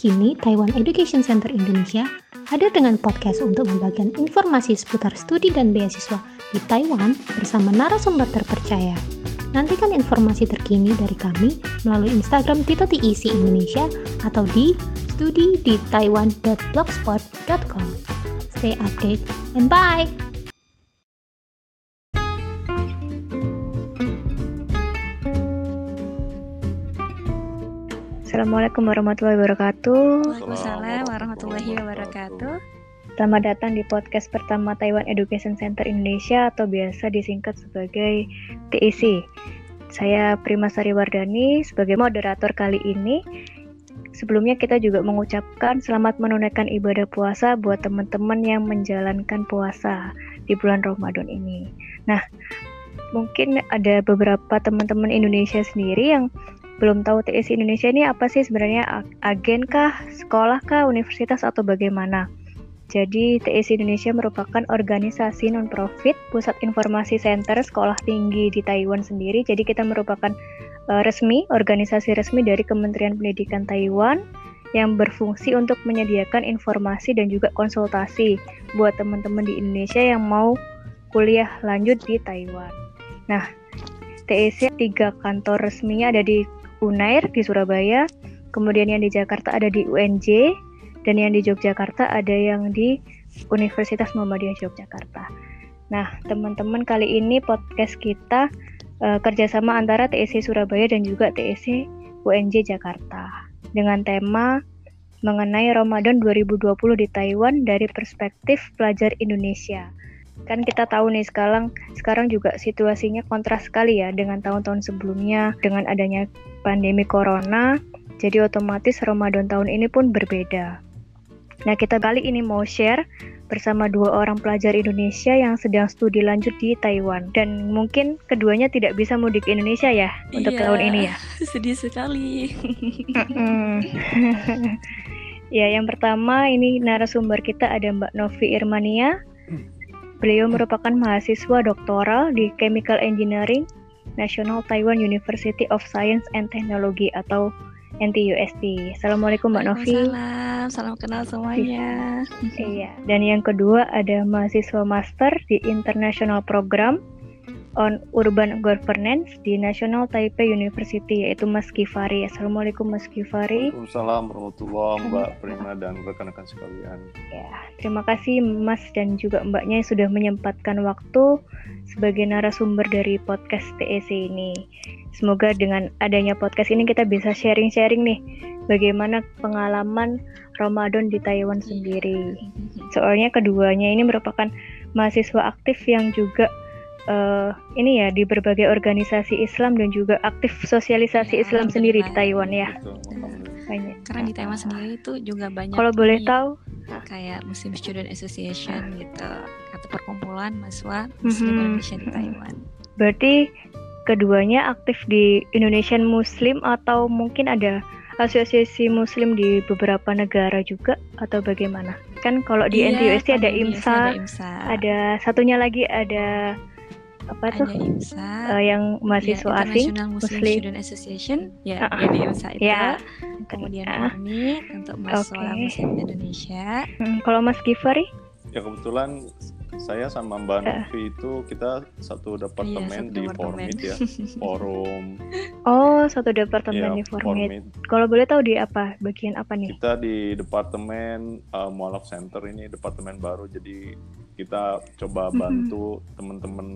Kini, Taiwan Education Center Indonesia hadir dengan podcast untuk membagikan informasi seputar studi dan beasiswa di Taiwan bersama narasumber terpercaya. Nantikan informasi terkini dari kami melalui Instagram Tito TEC Indonesia atau di studi di taiwan.blogspot.com. Stay update and bye! Assalamualaikum warahmatullahi wabarakatuh. Waalaikumsalam warahmatullahi wabarakatuh. Selamat datang di podcast pertama Taiwan Education Center Indonesia atau biasa disingkat sebagai TEC. Saya Prima Sari Wardani sebagai moderator kali ini. Sebelumnya kita juga mengucapkan selamat menunaikan ibadah puasa buat teman-teman yang menjalankan puasa di bulan Ramadan ini. Nah, mungkin ada beberapa teman-teman Indonesia sendiri yang belum tahu TIC Indonesia ini apa sih sebenarnya agen kah, sekolah kah, universitas atau bagaimana? Jadi TIC Indonesia merupakan organisasi non-profit pusat informasi center sekolah tinggi di Taiwan sendiri. Jadi kita merupakan uh, resmi, organisasi resmi dari Kementerian Pendidikan Taiwan yang berfungsi untuk menyediakan informasi dan juga konsultasi buat teman-teman di Indonesia yang mau kuliah lanjut di Taiwan. Nah, TIC tiga kantor resminya ada di Unair di Surabaya, kemudian yang di Jakarta ada di UNJ, dan yang di Yogyakarta ada yang di Universitas Muhammadiyah Yogyakarta. Nah, teman-teman kali ini podcast kita uh, kerjasama antara TSC Surabaya dan juga TSC UNJ Jakarta dengan tema mengenai Ramadan 2020 di Taiwan dari perspektif pelajar Indonesia kan kita tahu nih sekarang sekarang juga situasinya kontras sekali ya dengan tahun-tahun sebelumnya dengan adanya pandemi corona jadi otomatis Ramadan tahun ini pun berbeda. Nah, kita kali ini mau share bersama dua orang pelajar Indonesia yang sedang studi lanjut di Taiwan dan mungkin keduanya tidak bisa mudik ke Indonesia ya untuk iya, tahun ini ya. Sedih sekali. ya, yang pertama ini narasumber kita ada Mbak Novi Irmania Beliau merupakan mahasiswa doktoral di Chemical Engineering National Taiwan University of Science and Technology atau NTUST. Assalamualaikum Mbak Novi. Salam, salam kenal semuanya. Iya. Dan yang kedua ada mahasiswa master di International Program on Urban Governance di National Taipei University yaitu Mas Kifari. Assalamualaikum Mas Kifari. Waalaikumsalam warahmatullahi Mbak Prima dan rekan-rekan sekalian. Ya, terima kasih Mas dan juga Mbaknya yang sudah menyempatkan waktu sebagai narasumber dari podcast TEC ini. Semoga dengan adanya podcast ini kita bisa sharing-sharing nih bagaimana pengalaman Ramadan di Taiwan sendiri. Soalnya keduanya ini merupakan mahasiswa aktif yang juga uh, ini ya di berbagai organisasi Islam dan juga aktif sosialisasi ya, Islam sendiri di Taiwan ya. banyak. Karena di Taiwan sendiri itu juga banyak. Kalau boleh tahu kayak Muslim Student Association gitu atau perkumpulan mahasiswa Muslim mm-hmm. Indonesia di Taiwan. Berarti keduanya aktif di Indonesian Muslim atau mungkin ada asosiasi Muslim di beberapa negara juga atau bagaimana? Kan kalau di iya, NTUST ada IMSA, ada IMSA, ada satunya lagi ada apa tuh? IMSA, uh, yang mahasiswa ya, asing Muslim, Muslim. Student Association. Ya uh, ya di IMSA itu. Ya. kemudian uh, untuk mahasiswa okay. Muslim Indonesia. Hmm, kalau Mas Givari? Ya kebetulan saya sama Mbak Novi itu kita satu departemen iya, satu di Formit ya. Forum. Oh satu departemen ya, di Formit, kalau boleh tahu di apa? Bagian apa nih? Kita di departemen uh, Mualaf Center ini departemen baru. Jadi kita coba bantu mm-hmm. teman-teman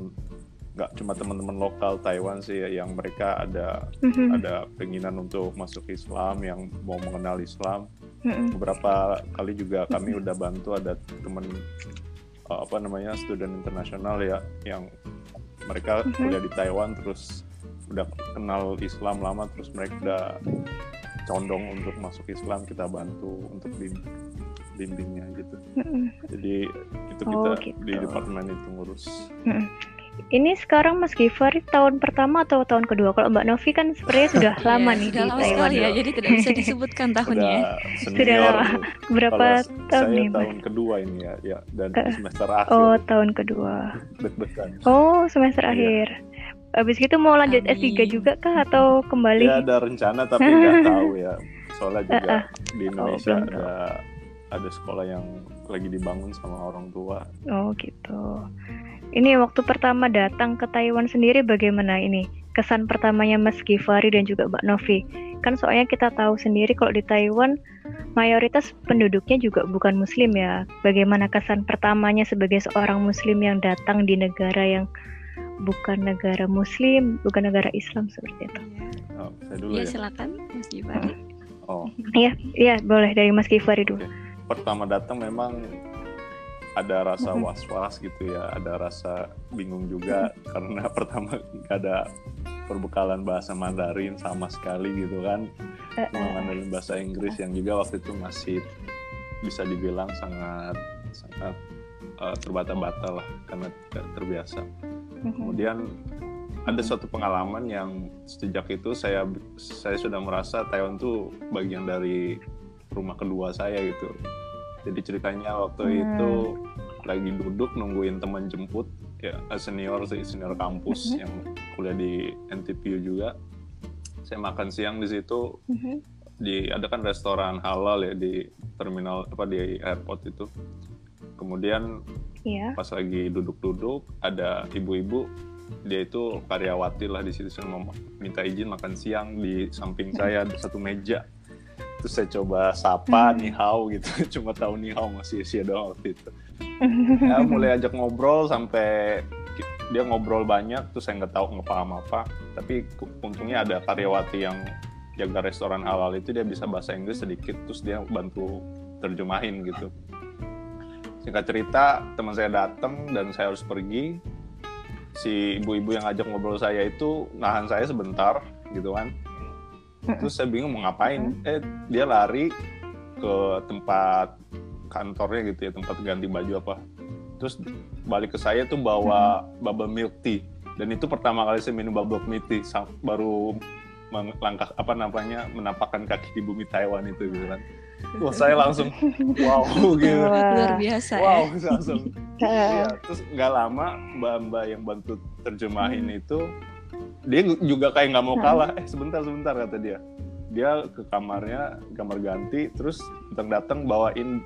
nggak cuma teman-teman lokal Taiwan sih yang mereka ada mm-hmm. ada keinginan untuk masuk Islam yang mau mengenal Islam mm-hmm. beberapa kali juga kami udah bantu ada teman uh, apa namanya student internasional ya yang mereka mm-hmm. kuliah di Taiwan terus udah kenal Islam lama terus mereka udah condong untuk masuk Islam kita bantu untuk bimbingnya gitu mm-hmm. jadi itu kita oh, gitu. di departemen itu ngurus mm-hmm ini sekarang Mas Givari tahun pertama atau tahun kedua? Kalau Mbak Novi kan sebenarnya sudah lama nih sudah di lama Taiwan. ya, jadi tidak bisa disebutkan tahunnya. sudah lama. Berapa Kalau tahun saya nih, tahun kedua ini ya, ya dan Ke... semester akhir. Oh, tahun kedua. Oh, semester iya. akhir. Habis itu mau lanjut Amin. S3 juga kah atau kembali? Ya ada rencana tapi nggak tahu ya. soalnya juga di Indonesia oh, ada ada sekolah yang lagi dibangun sama orang tua. Oh gitu. Ini waktu pertama datang ke Taiwan sendiri bagaimana ini? Kesan pertamanya Mas Givari dan juga Mbak Novi. Kan soalnya kita tahu sendiri kalau di Taiwan mayoritas penduduknya juga bukan muslim ya. Bagaimana kesan pertamanya sebagai seorang muslim yang datang di negara yang bukan negara muslim, bukan negara Islam seperti itu. Oh, saya dulu ya. ya. silakan Mas Givari. Oh. Iya, iya boleh dari Mas Givari dulu. Okay pertama datang memang ada rasa was-was gitu ya, ada rasa bingung juga karena pertama gak ada perbekalan bahasa Mandarin sama sekali gitu kan, cuma Mandarin bahasa Inggris yang juga waktu itu masih bisa dibilang sangat sangat uh, terbata-bata lah karena tidak terbiasa. Kemudian ada suatu pengalaman yang sejak itu saya saya sudah merasa Taiwan tuh bagian dari rumah kedua saya gitu jadi ceritanya waktu hmm. itu lagi duduk nungguin teman jemput ya senior sih senior kampus hmm. yang kuliah di NTPU juga saya makan siang di situ hmm. di ada kan restoran halal ya di terminal apa di airport itu kemudian yeah. pas lagi duduk-duduk ada ibu-ibu dia itu karyawati lah di situ saya mau minta izin makan siang di samping saya ada satu meja terus saya coba sapa hmm. nihau gitu. Cuma tahu nihau masih sia doang waktu itu. Ya mulai ajak ngobrol sampai dia ngobrol banyak terus saya nggak tahu nggak paham apa. Tapi untungnya ada karyawati yang jaga restoran halal itu dia bisa bahasa Inggris sedikit terus dia bantu terjemahin gitu. Singkat cerita teman saya datang dan saya harus pergi. Si ibu-ibu yang ajak ngobrol saya itu nahan saya sebentar gitu kan terus saya bingung mau ngapain. Eh dia lari ke tempat kantornya gitu ya tempat ganti baju apa. Terus balik ke saya tuh bawa bubble milk tea. Dan itu pertama kali saya minum bubble milk tea baru melangkah apa namanya menampakkan kaki di bumi Taiwan itu gitu kan. Wah saya langsung wow gitu. Luar biasa ya. wow ya. langsung ya, terus nggak lama mbak-mbak yang bantu terjemahin hmm. itu dia juga kayak nggak mau kalah eh sebentar sebentar kata dia dia ke kamarnya kamar ganti terus datang datang bawain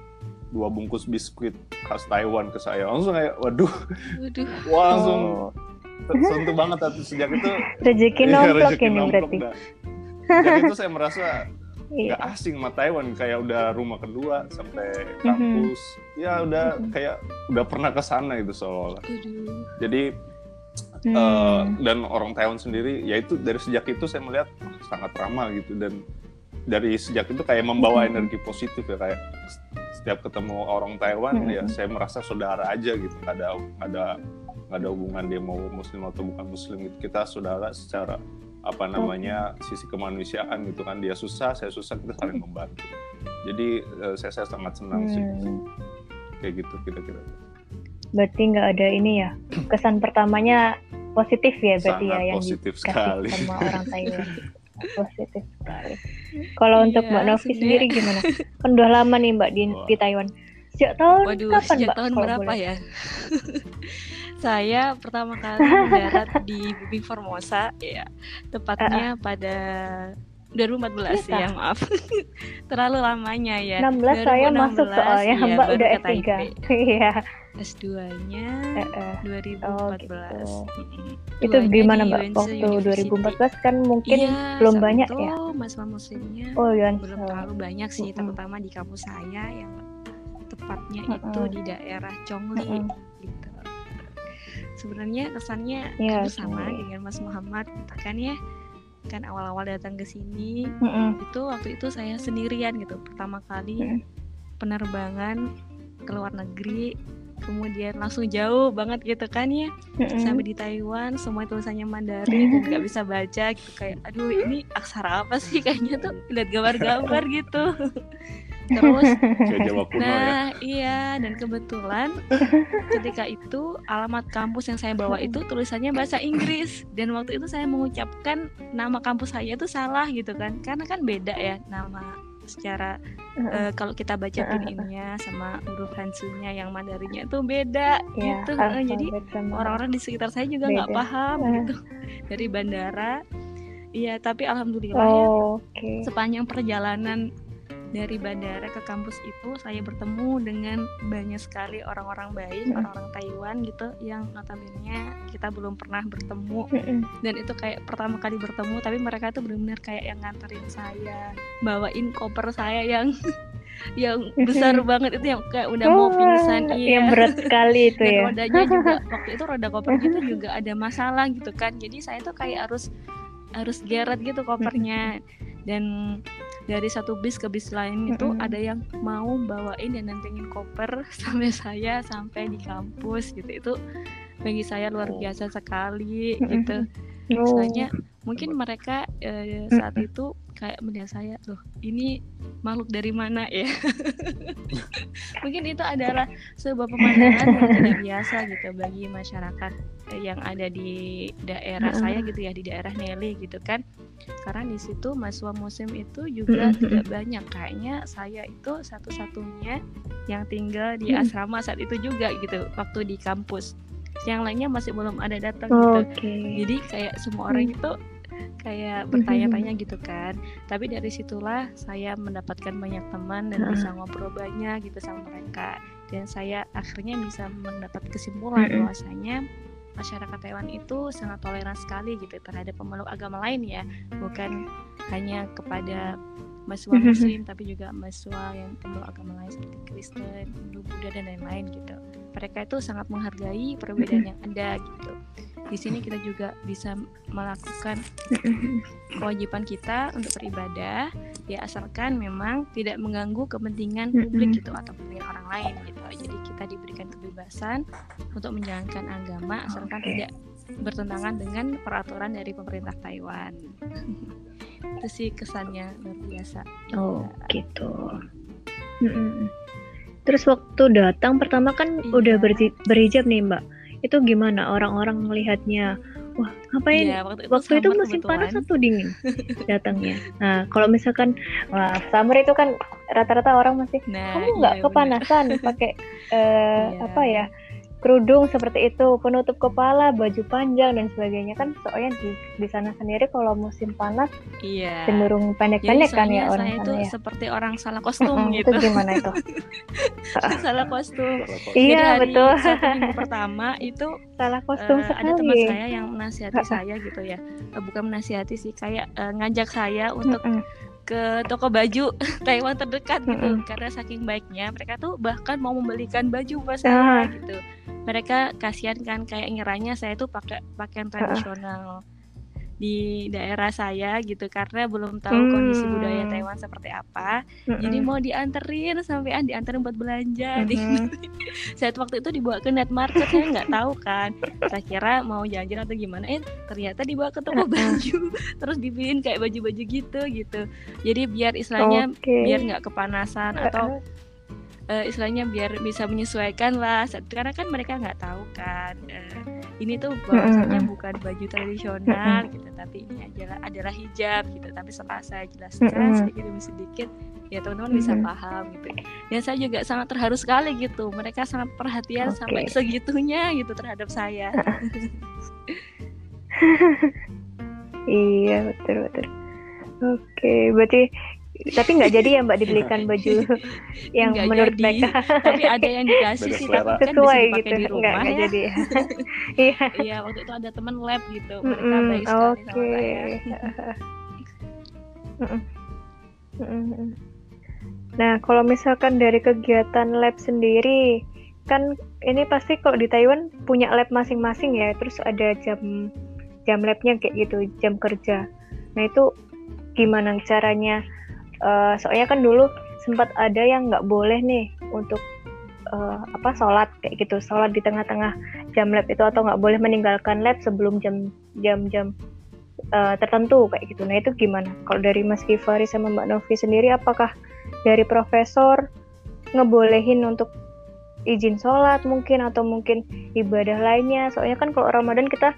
dua bungkus biskuit khas Taiwan ke saya langsung kayak waduh, waduh. wah langsung oh. sentuh banget tapi sejak itu rezeki iya, nomplok ini berarti dah. itu saya merasa iya. nggak asing sama Taiwan kayak udah rumah kedua sampai mhm. kampus mm-hmm. ya udah mm-hmm. kayak udah pernah ke sana itu seolah-olah jadi hmm. uh, dan orang Taiwan sendiri yaitu dari sejak itu saya melihat sangat ramah gitu dan dari sejak itu kayak membawa hmm. energi positif ya kayak setiap ketemu orang Taiwan hmm. ya saya merasa saudara aja gitu nggak ada nggak ada nggak ada hubungan dia mau muslim atau bukan muslim gitu kita saudara secara apa namanya hmm. sisi kemanusiaan gitu kan dia susah saya susah kita saling membantu jadi uh, saya saya sangat senang hmm. sih kayak gitu kira-kira berarti nggak ada ini ya kesan pertamanya positif ya berarti ya Sangat ya yang positif sekali. sama orang Thailand positif sekali. Kalau iya, untuk Mbak Novi sendiri gimana? Kan udah lama nih Mbak di, di Taiwan. Sejak tahun Waduh, kapan sejak Mbak tahun berapa boleh? ya? saya pertama kali mendarat di Bumi Formosa ya tepatnya uh, uh. pada 2014 ya, ya maaf. Terlalu lamanya ya. 16 saya masuk soalnya ya, Mbak udah S3 iya S2-nya uh, uh. 2014. Oh, gitu. Itu gimana Mbak? Waktu 2014 kan mungkin iya, belum banyak itu, ya. Mas muslimnya oh, iya. belum terlalu banyak sih, uh-uh. terutama di kampus saya yang tepatnya uh-uh. itu di daerah Chongli uh-uh. gitu. Sebenarnya kesannya ya, sama dengan Mas Muhammad kan ya kan awal-awal datang ke sini uh-uh. itu waktu itu saya sendirian gitu pertama kali uh-uh. penerbangan ke luar negeri kemudian langsung jauh banget gitu kan ya mm-hmm. sampai di Taiwan semua tulisannya Mandarin nggak bisa baca gitu kayak aduh ini aksara apa sih kayaknya tuh lihat gambar-gambar gitu terus ya. nah ya. iya dan kebetulan ketika itu alamat kampus yang saya bawa itu tulisannya bahasa Inggris dan waktu itu saya mengucapkan nama kampus saya itu salah gitu kan karena kan beda ya nama secara uh, kalau kita baca pinnya sama huruf hansunya yang Mandarinnya itu beda yeah, gitu. Uh, jadi orang-orang di sekitar saya juga nggak paham uh. gitu dari bandara. Iya, tapi alhamdulillah oh, ya okay. sepanjang perjalanan dari bandara ke kampus itu saya bertemu dengan banyak sekali orang-orang baik, orang-orang Taiwan gitu yang notabene kita belum pernah bertemu. Dan itu kayak pertama kali bertemu tapi mereka tuh benar-benar kayak yang nganterin saya, bawain koper saya yang yang besar banget. Itu yang kayak udah oh, mau pingsan iya. yang berat sekali itu dan ya. rodanya juga waktu itu roda koper gitu juga ada masalah gitu kan. Jadi saya tuh kayak harus harus geret gitu kopernya. Dan dari satu bis ke bis lain itu mm-hmm. ada yang mau bawain dan nantengin koper sampai saya sampai di kampus gitu itu bagi saya luar oh. biasa sekali gitu misalnya oh. mungkin mereka eh, saat itu kayak melihat saya loh ini makhluk dari mana ya mungkin itu adalah sebuah pemandangan yang tidak biasa gitu bagi masyarakat yang ada di daerah saya gitu ya di daerah Nelly gitu kan. Karena di situ mahasiswa musim itu juga tidak banyak. Kayaknya saya itu satu-satunya yang tinggal di asrama saat itu juga gitu waktu di kampus. Yang lainnya masih belum ada datang gitu. Jadi kayak semua orang itu kayak bertanya-tanya gitu kan. Tapi dari situlah saya mendapatkan banyak teman dan bisa ngobrol banyak gitu sama mereka. Dan saya akhirnya bisa mendapat kesimpulan bahwasanya masyarakat Taiwan itu sangat toleran sekali gitu terhadap pemeluk agama lain ya. Bukan hanya kepada mahasiswa muslim tapi juga mahasiswa yang pemeluk agama lain seperti Kristen, Hindu, Buddha dan lain-lain gitu. Mereka itu sangat menghargai perbedaan yang ada gitu. Di sini kita juga bisa melakukan kewajiban kita untuk beribadah ya asalkan memang tidak mengganggu kepentingan publik gitu atau kepentingan orang lain gitu. Jadi kita diberikan kebebasan untuk menjalankan agama asalkan okay. tidak bertentangan dengan peraturan dari pemerintah Taiwan. Itu sih kesannya luar biasa. Oh ya. gitu terus waktu datang pertama kan iya. udah berhijab nih mbak. Itu gimana orang-orang melihatnya? Wah ngapain? Ya, waktu itu, waktu itu musim kebetulan. panas atau dingin datangnya? Nah kalau misalkan wah summer itu kan rata-rata orang masih nah, kamu nggak iya, kepanasan? Pakai uh, iya. apa ya kerudung seperti itu, penutup kepala, baju panjang dan sebagainya kan soalnya di, di sana sendiri kalau musim panas iya. cenderung pendek-pendek kan ya orang saya itu ya. seperti orang salah kostum gitu. Itu gimana itu? salah kostum. Iya hari betul. Satu minggu pertama itu salah kostum uh, sekali. Ada teman saya yang menasihati saya gitu ya, uh, bukan menasihati sih, kayak uh, ngajak saya untuk ke toko baju Taiwan terdekat gitu mm -hmm. karena saking baiknya mereka tuh bahkan mau membelikan baju buat saya ah. gitu mereka kasihan kan kayak ngiranya saya tuh pakai pakaian tradisional di daerah saya gitu karena belum tahu hmm. kondisi budaya Taiwan seperti apa. Hmm. Jadi mau dianterin sampean dianterin buat belanja. Hmm. saya waktu itu dibawa ke net market saya nggak tahu kan. Saya kira mau jajan atau gimana. Eh ternyata dibawa ke toko baju terus dibeliin kayak baju-baju gitu gitu. Jadi biar istilahnya okay. biar nggak kepanasan atau uh, istilahnya biar bisa menyesuaikan lah. Karena kan mereka nggak tahu kan uh, ini tuh bahwasanya bukan baju tradisional gitu tapi ini adalah adalah hijab gitu tapi setelah saya jelaskan sedikit demi sedikit. Ya teman-teman bisa paham gitu. Dan saya juga sangat terharu sekali gitu mereka sangat perhatian okay. sampai segitunya gitu terhadap saya. Iya betul betul. Oke okay, berarti tapi nggak jadi ya mbak dibelikan baju yang gak menurut jadi. mereka. tapi ada yang dikasih sih tapi kan sesuai bisa gitu di rumah. nggak, ya jadi. Ya. iya. Iya waktu itu ada teman lab gitu. Mereka mm -hmm, baik sekali okay. sama nah kalau misalkan dari kegiatan lab sendiri kan ini pasti kalau di Taiwan punya lab masing-masing ya. Terus ada jam jam labnya kayak gitu jam kerja. Nah itu gimana caranya uh, soalnya kan dulu sempat ada yang nggak boleh nih untuk uh, apa sholat kayak gitu. Sholat di tengah-tengah jam lab itu atau nggak boleh meninggalkan lab sebelum jam jam jam uh, tertentu kayak gitu. Nah itu gimana? Kalau dari Mas Kifari sama Mbak Novi sendiri apakah dari profesor ngebolehin untuk izin sholat mungkin atau mungkin ibadah lainnya? Soalnya kan kalau Ramadan kita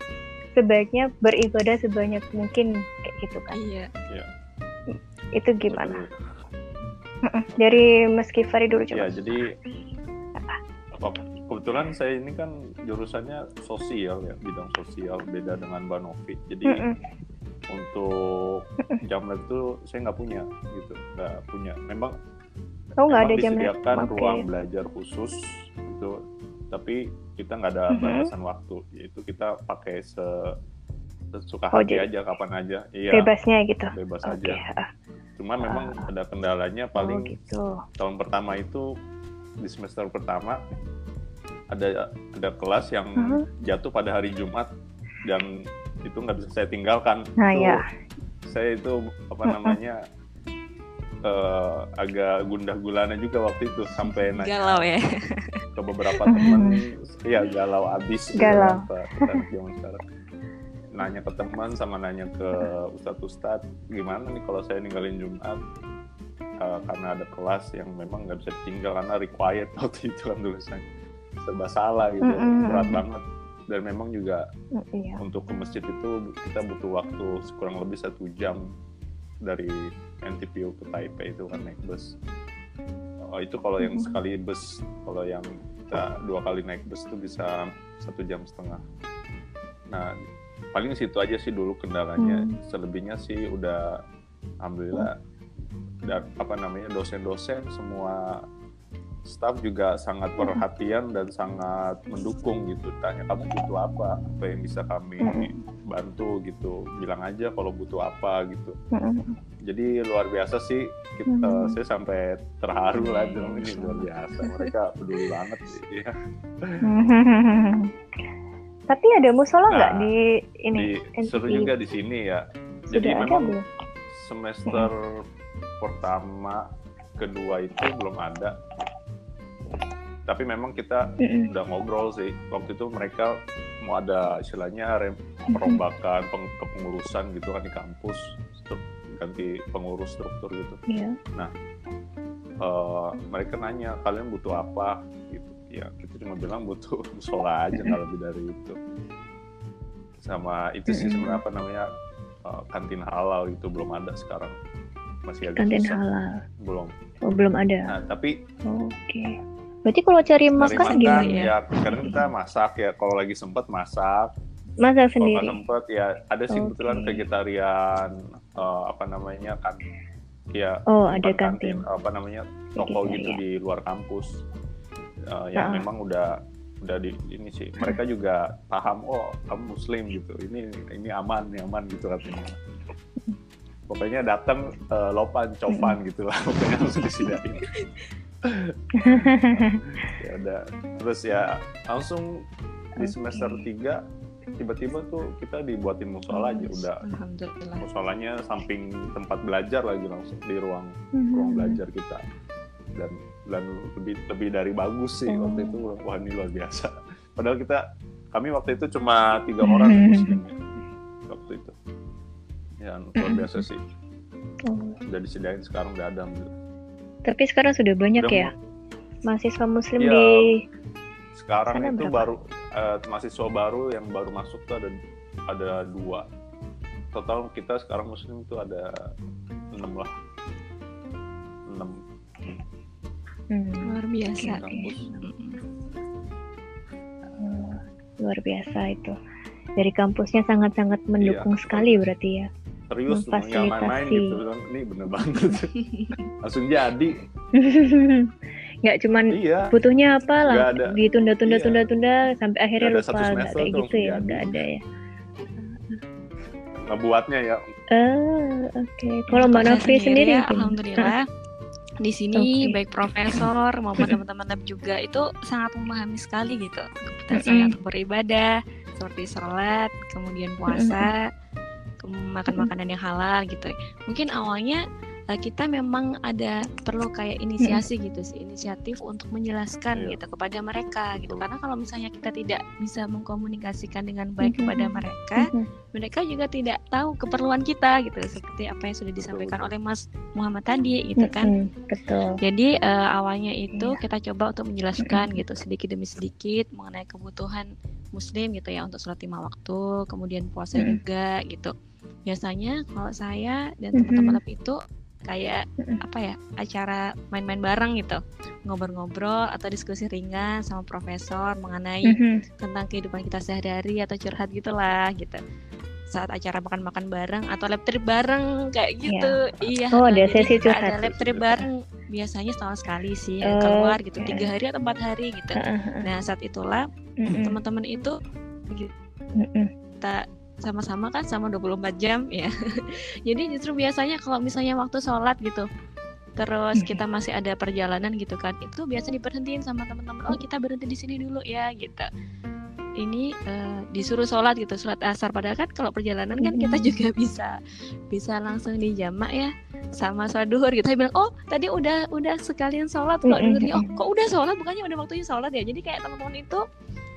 sebaiknya beribadah sebanyak mungkin kayak gitu kan. Iya, iya itu gimana? Dari Mas Kifari dulu coba. Ya, jadi apa? kebetulan saya ini kan jurusannya sosial ya, bidang sosial beda dengan Mbak Novi. Jadi mm -mm. untuk jam lab itu saya nggak punya gitu nggak punya memang oh nggak ada jam disediakan okay. ruang belajar khusus gitu tapi kita nggak ada batasan waktu yaitu kita pakai se suka hati oh, aja kapan aja. Iya bebasnya gitu. bebas okay. aja. cuman uh, memang ada kendalanya paling oh, gitu. tahun pertama itu di semester pertama ada ada kelas yang uh-huh. jatuh pada hari Jumat dan itu nggak bisa saya tinggalkan. Nah, itu, ya. saya itu apa namanya uh, agak gundah gulana juga waktu itu sampai nanya galau ya. ke beberapa teman. Iya galau abis galau. zaman sekarang nanya ke teman sama nanya ke ustadz ustadz gimana nih kalau saya ninggalin jumat? Uh, karena ada kelas yang memang nggak bisa ditinggal karena required waktu itu kan tulisannya. Serba salah gitu mm -hmm. berat banget. Dan memang juga mm, iya. untuk ke masjid itu kita butuh waktu kurang lebih satu jam dari NTPU ke Taipei itu kan naik bus. Oh, itu kalau yang sekali bus kalau yang kita dua kali naik bus itu bisa satu jam setengah. Nah paling situ aja sih dulu kendalanya. Hmm. selebihnya sih udah alhamdulillah dan apa namanya dosen-dosen semua staff juga sangat perhatian dan sangat mendukung gitu. Tanya kamu butuh apa? Apa yang bisa kami bantu? Gitu. Bilang aja kalau butuh apa gitu. Jadi luar biasa sih kita saya sampai terharu lah dong ini luar biasa. Mereka peduli banget sih. ya. tapi ada musola nggak nah, di ini di, seru juga di sini ya. Jadi Sudah memang belum? semester pertama kedua itu belum ada. Tapi memang kita mm-hmm. udah ngobrol sih. Waktu itu mereka mau ada istilahnya perombakan peng kepengurusan gitu kan di kampus ganti pengurus struktur gitu. Yeah. nah uh, mereka nanya kalian butuh apa ya kita cuma bilang butuh musola aja nggak lebih dari itu sama itu sih sebenarnya apa namanya uh, kantin halal itu belum ada sekarang masih agak kantin susah. halal belum oh belum ada nah tapi oh, oke okay Berarti kalau cari makan gimana ya? Ya, kadang kita masak ya. Kalau lagi sempat masak. Masak sendiri. Kalau sempat ya ada sih kebetulan vegetarian uh, apa namanya kan ya oh ada kantin. kantin apa namanya toko gitu di luar kampus uh, yang uh. memang udah udah di ini sih mereka juga paham oh kamu muslim gitu ini ini aman ini aman gitu katanya pokoknya datang uh, lopan copan gitu lah pokoknya harus disediain. Ya udah terus ya langsung di semester tiga tiba-tiba tuh kita dibuatin musola aja udah. musolanya samping tempat belajar lagi langsung di ruang mm-hmm. ruang belajar kita. Dan dan lebih lebih dari bagus sih waktu itu wah ini luar biasa padahal kita kami waktu itu cuma tiga orang mm-hmm. muslim ya, waktu itu ya luar biasa sih oh. udah disediain sekarang udah ada tapi sekarang sudah banyak sudah, ya mahasiswa muslim ya, di sekarang itu berapa? baru uh, mahasiswa baru yang baru masuk tuh ada ada dua. Total kita sekarang muslim itu ada enam lah. Enam. Hmm. Luar biasa. Oh, luar biasa itu. Dari kampusnya sangat-sangat mendukung iya. sekali berarti ya. Serius nggak main-main gitu ini bener banget. Langsung jadi. Nggak cuman iya. butuhnya apa lah ditunda-tunda iya. tunda-tunda sampai akhirnya lupa. nggak kayak gitu ya nggak ada ya. Ngebuatnya ya. Uh, oke. Okay. kalau mbak Novi sendiri ya, alhamdulillah di sini okay. baik profesor maupun teman-teman lab juga itu sangat memahami sekali gitu -hmm. sangat beribadah seperti sholat kemudian puasa makan makanan yang halal gitu mungkin awalnya kita memang ada perlu kayak inisiasi gitu sih inisiatif untuk menjelaskan yeah. gitu kepada mereka gitu. Karena kalau misalnya kita tidak bisa mengkomunikasikan dengan baik kepada mereka mereka juga tidak tahu keperluan kita gitu seperti apa yang sudah disampaikan oleh Mas Muhammad tadi gitu kan. Betul. Jadi uh, awalnya itu yeah. kita coba untuk menjelaskan gitu sedikit demi sedikit mengenai kebutuhan muslim gitu ya untuk sholat lima waktu kemudian puasa juga gitu. Biasanya kalau saya dan teman-teman itu kayak apa ya acara main-main bareng gitu ngobrol-ngobrol atau diskusi ringan sama profesor mengenai mm-hmm. tentang kehidupan kita sehari-hari atau curhat gitulah gitu saat acara makan-makan bareng atau lab trip bareng kayak gitu. Iya. Oh, ada sesi curhat. Ada lab trip bareng biasanya setahun sekali sih Oh, keluar gitu oke. tiga hari atau empat hari gitu. Heeh, Nah saat itulah mm-mm, teman-teman itu mm-mm. kita sama-sama kan sama 24 jam ya. Jadi justru biasanya kalau misalnya waktu sholat gitu terus Hmm. kita masih ada perjalanan gitu kan itu biasa diberhentiin sama teman-teman oh kita berhenti di sini dulu ya gitu ini eh, disuruh sholat gitu sholat asar padahal kan kalau perjalanan kan kita Hmm. juga bisa bisa langsung di jamak ya sama sholat duhur gitu Saya bilang oh tadi udah udah sekalian sholat kok Mm-mm. duhurnya oh kok udah sholat bukannya udah waktunya sholat ya jadi kayak teman-teman itu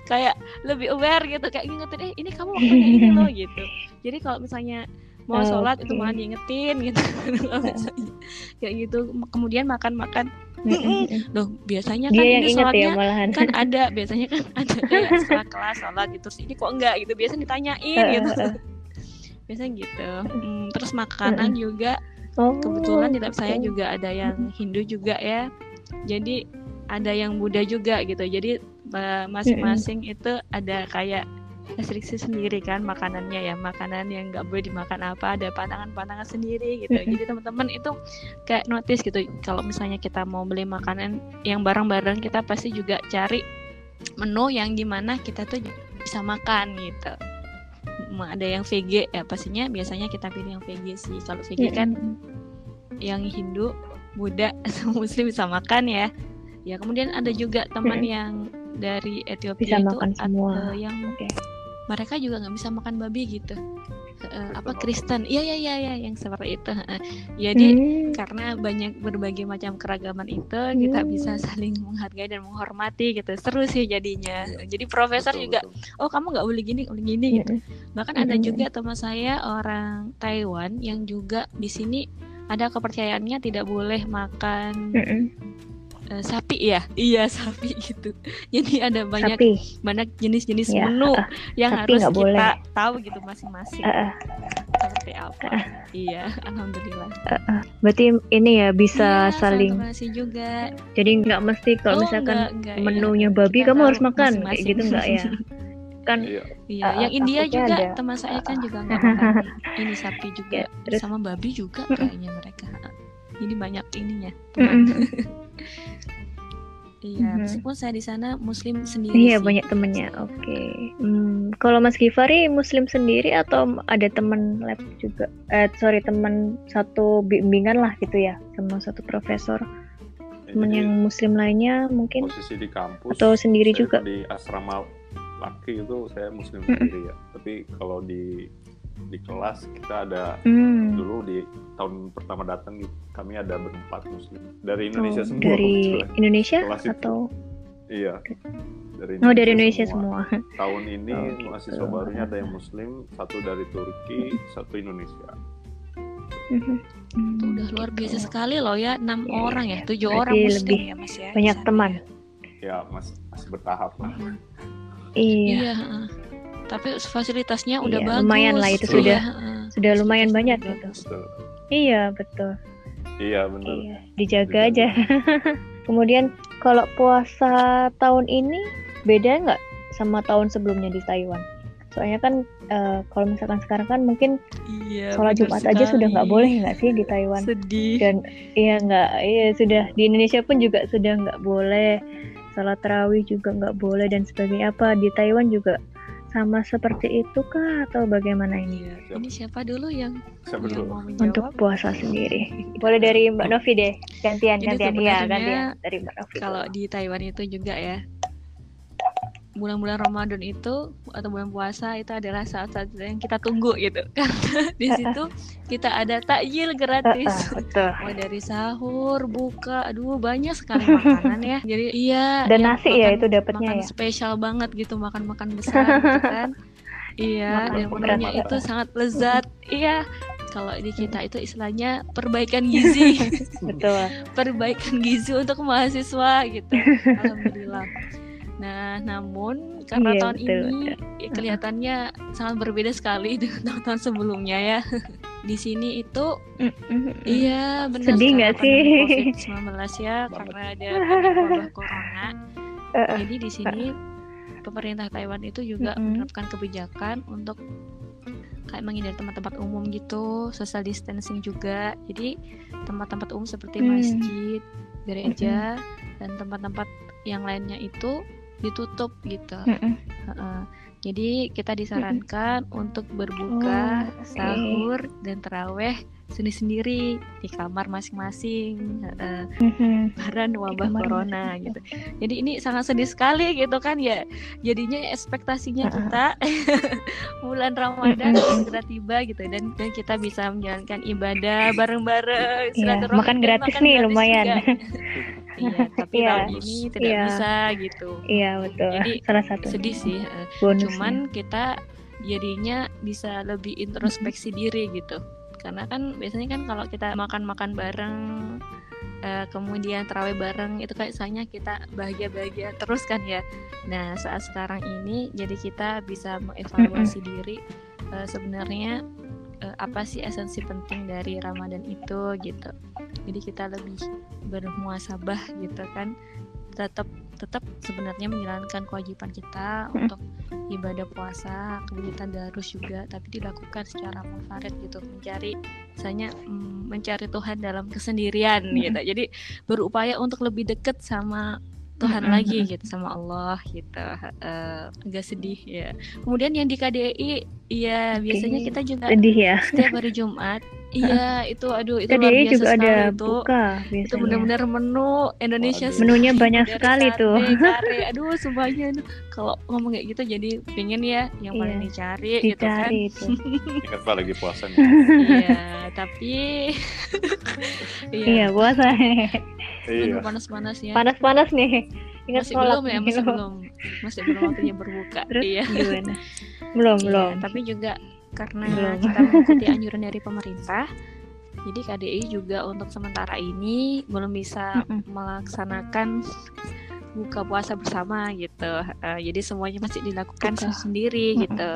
kayak lebih aware gitu kayak ngingetin eh ini kamu waktunya ini loh gitu. Jadi kalau misalnya mau Oh, sholat itu malah diingetin gitu. Kayak gitu kemudian makan-makan. Mm-mm. loh biasanya Dia kan yang ini ya sholatnya malahan. kan ada biasanya kan ada kayak setelah kelas sholat gitu terus ini kok enggak? gitu biasanya ditanyain gitu. biasanya gitu. Hmm, terus makanan juga. Oh, kebetulan di lab saya oke. juga ada yang Hindu juga ya. Jadi ada yang Buddha juga gitu. Jadi masing-masing itu ada kayak restriksi sendiri kan makanannya ya. Makanan yang nggak boleh dimakan apa ada pantangan-pantangan sendiri gitu. Jadi teman-teman itu kayak notice gitu kalau misalnya kita mau beli makanan yang bareng-bareng kita pasti juga cari menu yang di mana kita tuh bisa makan gitu. Ada yang VG ya pastinya biasanya kita pilih yang VG sih. Kalau VG kan Mm-mm. yang Hindu, Buddha, Muslim bisa makan ya. Ya kemudian ada juga teman yang dari Bisa Ethiopia itu makan semua. atau yang Oke. mereka juga nggak bisa makan babi gitu. Eh, apa Kristen? Iya iya iya ya, yang seperti itu. heeh. Jadi Hmm, karena banyak berbagai macam keragaman itu kita Hmm. bisa saling menghargai dan menghormati gitu. Seru sih jadinya. Jadi profesor Betul, juga betul. oh kamu nggak boleh gini boleh gini gitu mm-mm. bahkan ada Mm-mm. juga teman saya orang Taiwan yang juga di sini ada kepercayaannya tidak boleh makan. Eh, sapi ya iya sapi gitu jadi ada banyak Sapi. banyak jenis-jenis Ya, menu ah, yang harus kita boleh. tahu gitu masing-masing ah, seperti apa iya alhamdulillah Berarti ini ya bisa Iya, saling. juga Jadi nggak mesti kalau Oh, misalkan enggak, enggak, ya. menunya babi Kita kamu harus makan kayak masing-masing. gitu nggak ya? Kan Iya, Iya, Ah, yang India juga ada. teman saya kan juga nggak makan ini sapi juga Ya, terus- sama babi juga kayaknya mereka. Jadi banyak ininya. Mm-mm. Iya, Mhm. meskipun saya di sana Muslim sendiri. Iya sih. banyak temennya. Oke. Hmm, kalau Mas Gifari Muslim sendiri atau ada teman lab juga? Eh sorry teman satu bimbingan lah gitu ya sama satu profesor. Teman jadi yang Muslim lainnya mungkin posisi di kampus atau sendiri saya juga? di asrama laki itu saya muslim Mm-mm. sendiri ya tapi kalau di di kelas kita ada Hmm. Dulu di tahun pertama datang gitu, kami ada berempat muslim dari Indonesia Oh, semua dari. Indonesia Kelas itu. atau iya dari oh dari Indonesia semua. tahun ini Oh, gitu. mahasiswa barunya ada yang muslim satu dari Turki satu Indonesia Mhm. Itu udah luar biasa Gitu. sekali loh ya, enam Iya, orang ya, tujuh orang Muslim lebih ya Mas ya. Banyak teman. ya. ya masih masih bertahap lah Iya. Iya. heeh. Tapi fasilitasnya udah Iya, bagus. lumayan lah itu Iya, sudah heeh. Sudah lumayan banyak gitu. betul Iya betul. iya benar Iya, dijaga Dijaga. aja. Kemudian kalau puasa tahun ini beda nggak sama tahun sebelumnya di Taiwan? Soalnya kan eh, kalau misalkan sekarang kan mungkin Iya. sholat Jumat aja sudah nggak sekali. boleh nggak sih di Taiwan? Sedih. Dan iya nggak, iya sudah di Indonesia pun juga sudah nggak boleh. Sholat tarawih juga nggak boleh dan sebagainya. Apa di Taiwan juga sama seperti itu kah atau bagaimana ini? Iya. Siap. Ini siapa dulu yang siapa yang dulu mau Untuk puasa sendiri. Boleh dari Mbak Novi deh, gantian Ini gantian. Iya gantian dari Mbak Novi. Kalau di Taiwan itu juga ya bulan-bulan Ramadan itu atau bulan puasa itu adalah saat-saat yang kita tunggu gitu karena di situ kita ada takjil gratis ah, betul. mulai dari sahur buka aduh banyak sekali makanan ya jadi iya Dan nasi ya makan- itu dapatnya makan ya. spesial banget gitu makan-makan besar gitu kan iya Makan dan menunya itu sangat lezat iya kalau di kita itu istilahnya perbaikan gizi Betul. perbaikan gizi untuk mahasiswa gitu. Alhamdulillah. Nah, namun karena Iya, tahun betul, ini ya, kelihatannya sangat berbeda sekali dengan tahun-tahun sebelumnya ya. Di sini itu iya benar Sedih nggak sih? pandemi COVID-19 ya karena ada wabah corona. Heeh. Jadi di sini pemerintah Taiwan itu juga Mm-mm. menerapkan kebijakan untuk kayak menghindari tempat-tempat umum gitu social distancing juga jadi tempat-tempat umum seperti hmm. masjid gereja hmm. dan tempat-tempat yang lainnya itu ditutup gitu hmm. uh, jadi kita disarankan hmm. untuk berbuka oh, okay. sahur dan teraweh sendiri-sendiri di kamar masing-masing uh, mm-hmm. wabah corona gitu. Jadi ini sangat sedih sekali gitu kan ya. Jadinya ekspektasinya uh-uh. kita bulan Ramadan mm-hmm. segera tiba gitu dan dan kita bisa menjalankan ibadah bareng-bareng. Yeah, makan gratis makan nih gratis lumayan. Iya, tapi yeah. tahun ini tidak yeah. bisa gitu. Iya, yeah, betul. Jadi salah satu sedih sih. Bonusnya. Cuman kita jadinya bisa lebih introspeksi diri gitu karena kan biasanya kan kalau kita makan-makan bareng uh, kemudian terawih bareng itu kayak misalnya kita bahagia-bahagia terus kan ya nah saat sekarang ini jadi kita bisa mengevaluasi diri uh, sebenarnya uh, apa sih esensi penting dari Ramadan itu gitu jadi kita lebih bermuasabah gitu kan tetap tetap sebenarnya menjalankan kewajiban kita hmm. untuk ibadah puasa kemudian darus juga tapi dilakukan secara munfarid gitu mencari misalnya mm, mencari Tuhan dalam kesendirian hmm. gitu jadi berupaya untuk lebih dekat sama Tuhan mm-hmm. lagi gitu sama Allah gitu uh, agak sedih ya kemudian yang di KDI ya okay. biasanya kita juga sedih ya setiap hari Jumat Iya, itu aduh itu KDI luar biasa juga sekali ada itu. Buka, itu benar-benar menu Indonesia Waduh. menunya banyak sekali kare, tuh. Kare. Aduh, semuanya kalau ngomong kayak gitu jadi pengen ya yang paling iya, dicari, dicari gitu kan. Itu. Ingat pak lagi puasa nih. iya, tapi iya. iya, puasa. Iya. Panas-panas ya. Panas-panas nih. Ingat masih belum ya, masih belum. Masih belum waktunya berbuka. Terus iya. Gimana? Belum, iya, belum. Tapi juga karena Belum. kita mengikuti anjuran dari pemerintah jadi KDI juga untuk sementara ini belum bisa melaksanakan buka puasa bersama gitu. Uh, jadi semuanya masih dilakukan buka. sendiri gitu.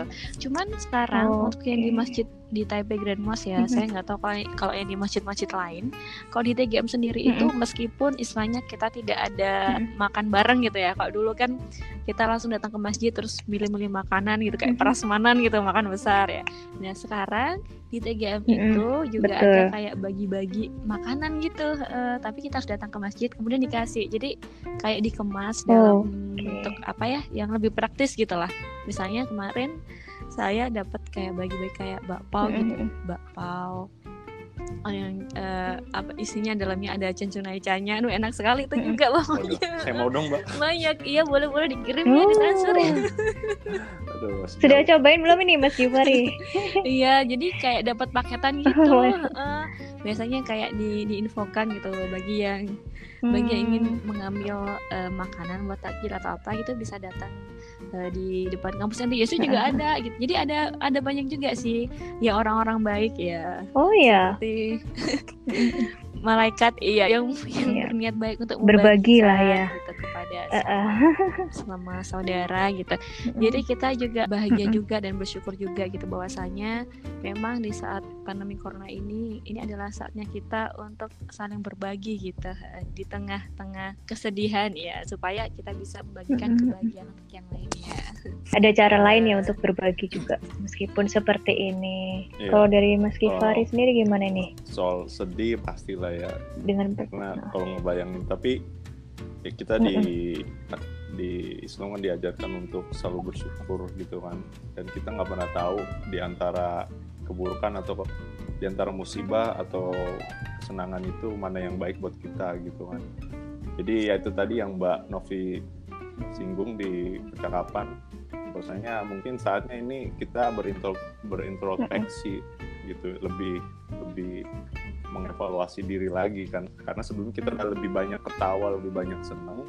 Cuman sekarang oh, untuk okay. yang di masjid di Taipei Grand Mosque ya, mm-hmm. saya nggak tahu kalau kalau yang di masjid-masjid lain. Kalau di TGM sendiri mm-hmm. itu meskipun istilahnya kita tidak ada mm-hmm. makan bareng gitu ya. Kalau dulu kan kita langsung datang ke masjid terus milih-milih makanan gitu kayak mm-hmm. prasmanan gitu makan besar ya. Nah sekarang di TGM mm-hmm. itu juga Betul. ada kayak bagi-bagi makanan gitu. Uh, tapi kita harus datang ke masjid kemudian dikasih. Jadi kayak dikemas dalam oh, okay. bentuk apa ya yang lebih praktis gitu lah. Misalnya kemarin saya dapat kayak bagi-bagi kayak bakpao gitu bakpao oh, yang uh, apa isinya dalamnya ada cencunai-canya, aduh enak sekali itu juga pokoknya. Saya mau dong, Mbak. Banyak, iya boleh boleh dikirim ya di transfer ya. Aduh, Sudah cobain belum ini Mas Givari? iya, jadi kayak dapat paketan gitu. uh, biasanya kayak di diinfokan gitu bagi yang hmm. Bagi yang ingin hmm. mengambil uh, makanan buat takjil atau apa gitu bisa datang uh, di depan kampus. Nanti Yesus juga ada gitu. Jadi ada ada banyak juga sih. Ya orang-orang baik ya. Oh ya malaikat iya yang yang iya. berniat baik untuk berbagi lah ya. gitu, kepada sama saudara gitu. Jadi kita juga bahagia juga dan bersyukur juga gitu bahwasanya memang di saat pandemi corona ini ini adalah saatnya kita untuk saling berbagi gitu eh, di tengah-tengah kesedihan ya supaya kita bisa membagikan kebahagiaan untuk yang lainnya ada cara lain ya untuk berbagi juga meskipun seperti ini. Yeah. kalau dari Mas Kifari oh, sendiri gimana nih? soal sedih pastilah lah ya. Dengan karena kalau ngebayangin tapi ya kita di di Islam kan diajarkan untuk selalu bersyukur gitu kan. Dan kita nggak pernah tahu di antara keburukan atau di antara musibah atau kesenangan itu mana yang baik buat kita gitu kan. Jadi ya itu tadi yang Mbak Novi singgung di percakapan. Bahwasanya mungkin saatnya ini kita berintro, berintrospeksi gitu lebih lebih mengevaluasi diri lagi kan. Karena sebelum kita udah lebih banyak ketawa lebih banyak senang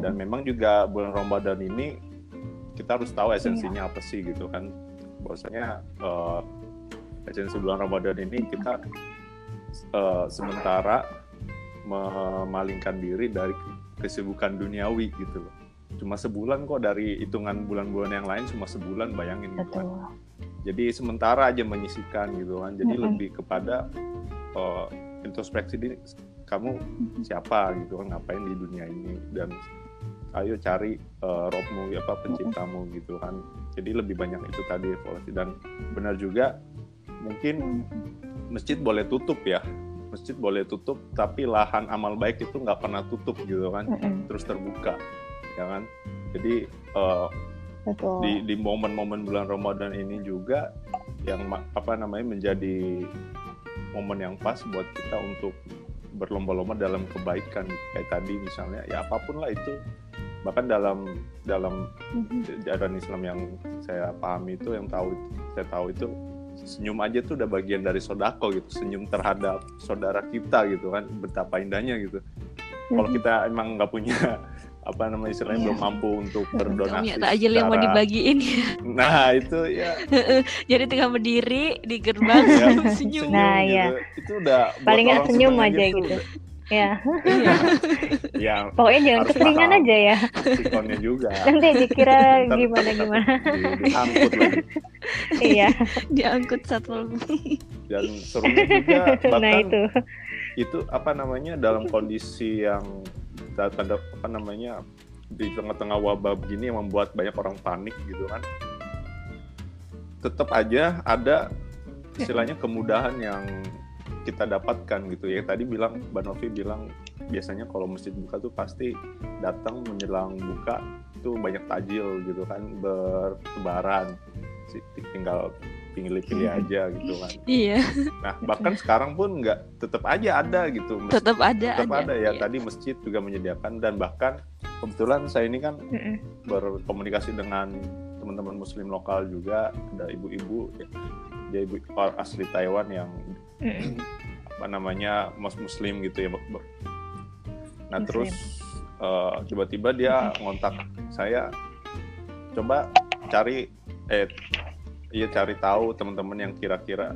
dan memang juga bulan Ramadan ini kita harus tahu esensinya iya. apa sih gitu kan. Bahwasanya uh, esensi bulan Ramadan ini kita uh, sementara memalingkan diri dari kesibukan duniawi gitu loh. Cuma sebulan kok dari hitungan bulan-bulan yang lain cuma sebulan bayangin gitu kan jadi sementara aja menyisikan gitu kan. Jadi mm -hmm. lebih kepada uh, introspeksi diri kamu siapa? gitu kan ngapain di dunia ini? Dan ayo cari uh, robmu apa penciptamu gitu kan. Jadi lebih banyak itu tadi evaluasi. Dan benar juga mungkin masjid boleh tutup ya. Masjid boleh tutup tapi lahan amal baik itu nggak pernah tutup gitu kan. Terus terbuka ya kan. Jadi uh, Betul. di di momen-momen bulan Ramadan ini juga yang apa namanya menjadi momen yang pas buat kita untuk berlomba-lomba dalam kebaikan kayak tadi misalnya ya apa pun lah itu bahkan dalam dalam mm-hmm. ajaran Islam yang saya pahami itu yang tahu saya tahu itu senyum aja tuh udah bagian dari sodako gitu senyum terhadap saudara kita gitu kan betapa indahnya gitu kalau mm-hmm. kita emang nggak punya apa namanya istilahnya iya. belum mampu untuk berdonasi. tak aja yang mau dibagiin ya. Nah itu ya. Jadi tinggal berdiri di gerbang ya, senyum. Nah gitu. ya. Itu udah palingan senyum aja gitu. Ya. ya. Pokoknya jangan keseringan aja ya. Sikonnya juga. Nanti dikira gimana gimana. Di, diangkut lagi. iya. Diangkut satu. Dan serunya juga bahkan nah, itu. itu apa namanya dalam kondisi yang tanda apa namanya di tengah-tengah wabah begini yang membuat banyak orang panik gitu kan. Tetap aja ada istilahnya kemudahan yang kita dapatkan gitu ya. Tadi bilang Mbak Novi bilang biasanya kalau masjid buka tuh pasti datang menjelang buka itu banyak tajil gitu kan bertebaran. Tinggal pilih-pilih aja gitu kan. Iya. Nah bahkan sekarang pun nggak tetap aja ada gitu. Mes tetap ada. Tetap ada, ada ya. Iya. Tadi masjid juga menyediakan dan bahkan kebetulan saya ini kan mm berkomunikasi dengan teman-teman Muslim lokal juga ada ibu-ibu ya. dia ibu asli Taiwan yang mm apa namanya mus Muslim gitu ya. Nah Muslim. terus uh, tiba-tiba dia ngontak saya coba cari eh iya cari tahu teman-teman yang kira-kira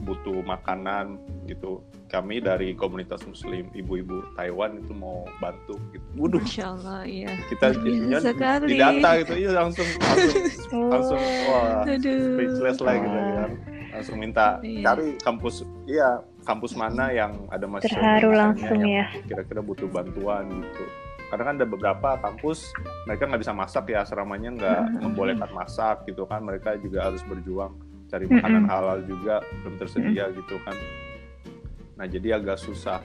butuh makanan gitu kami dari komunitas muslim ibu-ibu Taiwan itu mau bantu gitu. Waduh. Masya Allah, iya. Kita jadinya di data gitu, iya langsung langsung oh. langsung wah Aduh. speechless lah gitu kan. Langsung minta iya. cari kampus, iya kampus mana yang ada langsung ya. Kira-kira butuh bantuan gitu karena kan ada beberapa kampus mereka nggak bisa masak ya asramanya nggak membolehkan masak gitu kan. Mereka juga harus berjuang cari makanan halal juga belum tersedia gitu kan. Nah jadi agak susah.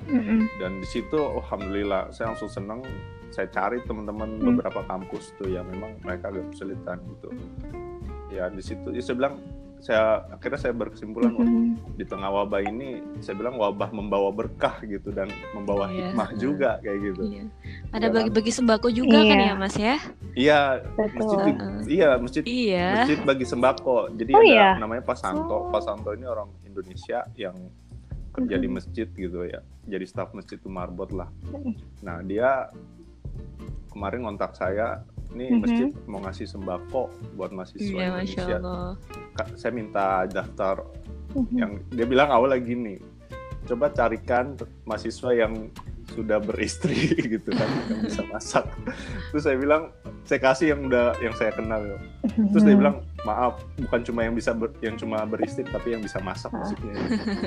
Dan di situ alhamdulillah saya langsung seneng. Saya cari teman-teman mm-hmm. beberapa kampus tuh yang memang mereka agak kesulitan gitu. Ya di situ ya saya bilang saya akhirnya saya berkesimpulan mm -hmm. di tengah wabah ini saya bilang wabah membawa berkah gitu dan membawa yeah. hikmah juga kayak gitu. Yeah. Ada bagi-bagi sembako juga yeah. kan ya Mas ya? Iya, masjid uh. iya masjid iya. masjid bagi sembako. Jadi oh, ada iya? namanya Pak Santo. Oh. Pak Santo ini orang Indonesia yang kerja mm -hmm. di masjid gitu ya. Jadi staf masjid itu marbot lah. Nah, dia kemarin ngontak saya ini mm-hmm. masjid mau ngasih sembako buat mahasiswa iya, Indonesia. Saya minta daftar mm-hmm. yang dia bilang awal lagi nih, coba carikan mahasiswa yang sudah beristri gitu kan yang bisa masak. Terus saya bilang saya kasih yang udah yang saya kenal terus dia bilang maaf bukan cuma yang bisa ber, yang cuma beristri tapi yang bisa masak maksudnya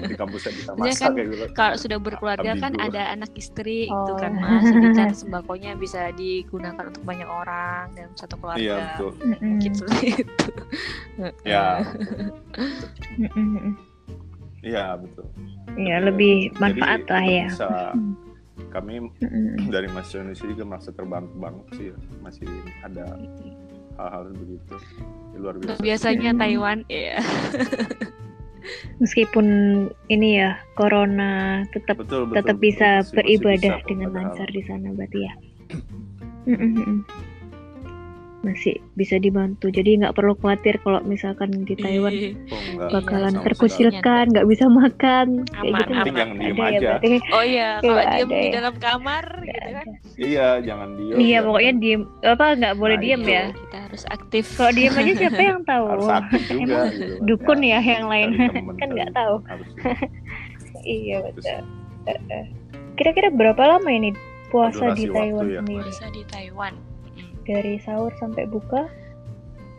di kampus saya bisa masak kan, kayak gitu. kalau sudah berkeluarga kan ada anak istri oh. itu kan mas. Jadi kan sembakonya bisa digunakan untuk banyak orang dan satu keluarga. Iya betul. Gitu itu ya. Iya betul. Iya lebih manfaat Jadi, lah ya. Bisa kami dari mahasiswa Indonesia juga merasa terbantu banget sih ya. masih ada hal-hal begitu. Luar biasa biasanya Taiwan ya meskipun ini ya corona tetap betul, betul, tetap betul, bisa betul, beribadah bisa dengan lancar di sana berarti ya masih bisa dibantu. Jadi nggak perlu khawatir kalau misalkan di Taiwan oh, bakalan iya, terkucilkan nggak bisa makan. Aman, kayak gitu aman, jangan diem ya, aja. ya, oh iya kalau diem di dalam kamar gitu kan? Iya jangan diem iya pokoknya diem. Apa nggak boleh nah, diem ya? Kita harus aktif. Kalau diem aja siapa yang tahu? Harus aktif juga Emang gitu. Kan. dukun ya, ya yang lain. kan nggak tahu. iya betul. Kira-kira berapa lama ini puasa di Taiwan ya. sendiri? Puasa di Taiwan dari sahur sampai buka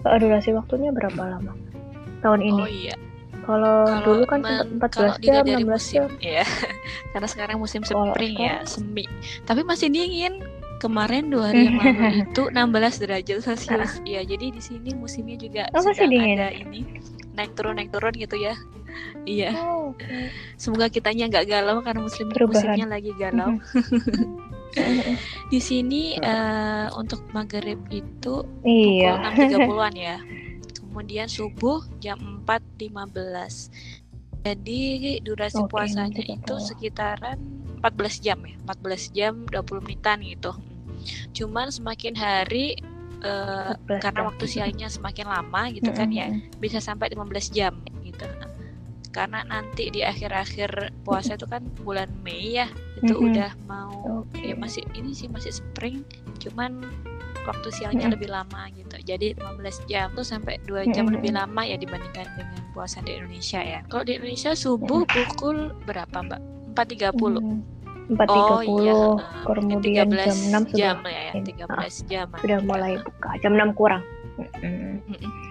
durasi waktunya berapa lama tahun ini? Oh iya. Kalau dulu kan sempat 14 jam, dari 16 musim, jam. Ya. Karena sekarang musim spring ya, semi. Tapi masih dingin. kemarin dua hari yang lalu itu 16 derajat celcius ya jadi di sini musimnya juga oh, sedang ada ini naik turun naik turun gitu ya iya oh, okay. semoga kitanya nggak galau karena muslim musimnya lagi galau di sini uh, untuk maghrib itu iya. pukul 6.30-an ya. Kemudian subuh jam 4.15 jadi durasi okay, puasanya itu sekitaran 14 jam ya. 14 jam 20 menitan gitu. Cuman semakin hari uh, karena waktu siangnya semakin lama gitu kan ya bisa sampai 15 jam gitu karena nanti di akhir-akhir puasa itu kan bulan Mei ya itu udah mau okay. ya masih ini sih masih spring cuman waktu siangnya lebih lama gitu. Jadi 15 jam tuh sampai 2 jam lebih lama ya dibandingkan dengan puasa di Indonesia ya. Kalau di Indonesia subuh pukul berapa mbak? 4.30 empat tiga puluh iya. kemudian jam enam sudah jam ya, tiga belas jam sudah mulai buka. Jam enam kurang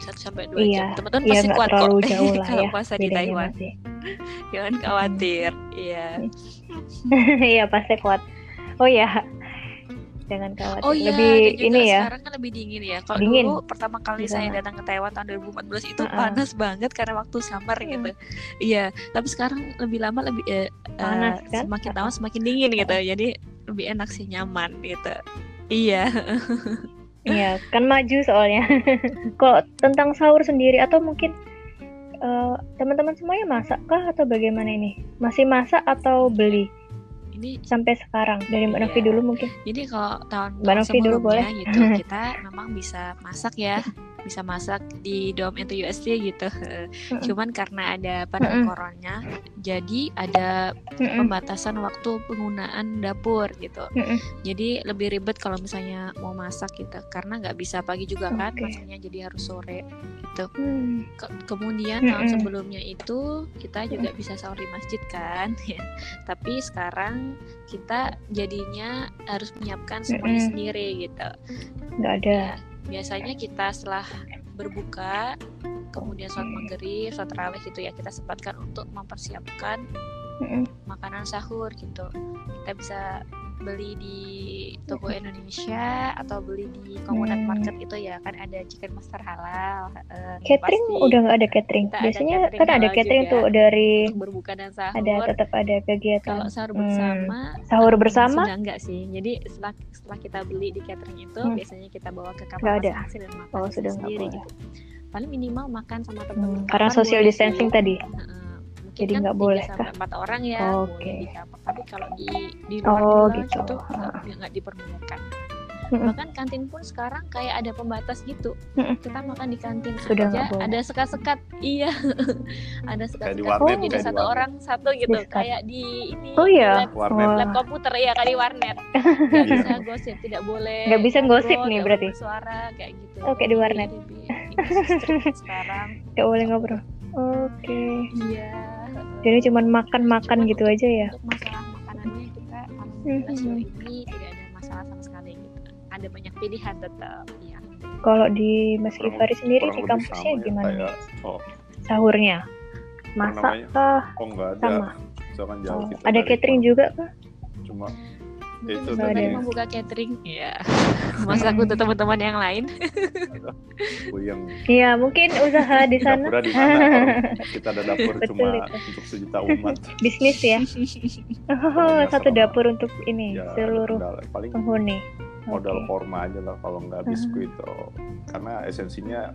satu sampai dua iya, jam teman-teman iya, pasti kuat kok jauh lah kalau ya, puasa di Taiwan masih. jangan khawatir iya iya pasti kuat oh ya jangan khawatir. Oh iya, lebih juga ini ya. Sekarang kan lebih dingin ya. Kalau dulu pertama kali Bisa. saya datang ke Taiwan tahun 2014 itu uh -uh. panas banget karena waktu summer uh. gitu. Iya, tapi sekarang lebih lama lebih uh, panas kan? Semakin lama semakin dingin gitu. Jadi lebih enak sih nyaman gitu. Iya. Iya, kan maju soalnya. Kok tentang sahur sendiri atau mungkin uh, teman-teman semuanya masak kah atau bagaimana ini? Masih masak atau beli? ini sampai sekarang dari Mbak iya. Novi dulu mungkin. Jadi kalau tahun, Mbak Novi dulu boleh. gitu kita memang bisa masak ya bisa masak di dom into USD gitu. Cuman karena ada pandemi corona, jadi ada pembatasan waktu penggunaan dapur gitu. Jadi lebih ribet kalau misalnya mau masak gitu, karena nggak bisa pagi juga kan, okay. masaknya jadi harus sore gitu. Mm. Ke kemudian tahun sebelumnya itu kita juga bisa sahur di masjid kan, ya. Tapi sekarang kita jadinya harus menyiapkan semuanya sendiri gitu. Nggak ada. Ya, biasanya kita setelah berbuka kemudian sholat maghrib sholat raweh gitu ya kita sempatkan untuk mempersiapkan makanan sahur gitu. Kita bisa beli di toko Indonesia atau beli di komunat hmm. market itu ya. Kan ada chicken master halal uh, catering pasti. udah nggak ada catering. biasanya ada catering kan ada catering tuh dari berbuka dan sahur. Ada tetap ada kegiatan. Kalau sahur bersama hmm. sahur bersama? sudah enggak sih. Jadi setelah setelah kita beli di catering itu hmm. biasanya kita bawa ke kamar masing-masing dan makan oh, sudah sendiri gitu. Paling minimal makan sama teman-teman hmm. karena social distancing tadi. Uh, jadi kan nggak boleh sampai empat orang ya oh, oke. okay. tapi kalau di di luar oh, gitu. itu nggak diperbolehkan. Bahkan kantin pun sekarang kayak ada pembatas gitu. Kita makan di kantin Sudah aja ada sekat-sekat. Iya. Ada sekat-sekat oh, tidak satu orang satu gitu. Diskat. kayak di ini oh iya? lab, warnet. lab komputer ya kali warnet. Nggak bisa gosip tidak boleh nggak bisa gosip nih berarti? suara kayak gitu. Oke okay, di warnet. sekarang. Nggak boleh ngobrol oke. Okay. iya. Jadi cuma makan-makan gitu aja ya? Untuk masalah makanannya kita alhamdulillah sejauh ini tidak ada masalah sama sekali gitu. Ada banyak pilihan tetap ya kalau di Mas Ivari sendiri di kampusnya ya, gimana? kayak, oh. sahurnya? masak kah? Oh enggak ada. Sama. Jauh oh, ada catering juga kah? Cuma itu tadi. membuka catering. Ya masa aku tuh teman-teman yang lain. Iya mungkin usaha di sana. Di mana? Kita ada dapur Betul cuma itu. untuk sejuta umat. Bisnis ya? Oh, satu dapur untuk ini ya, seluruh paling penghuni. modal okay. korma aja lah kalau nggak biskuit uh -huh. karena esensinya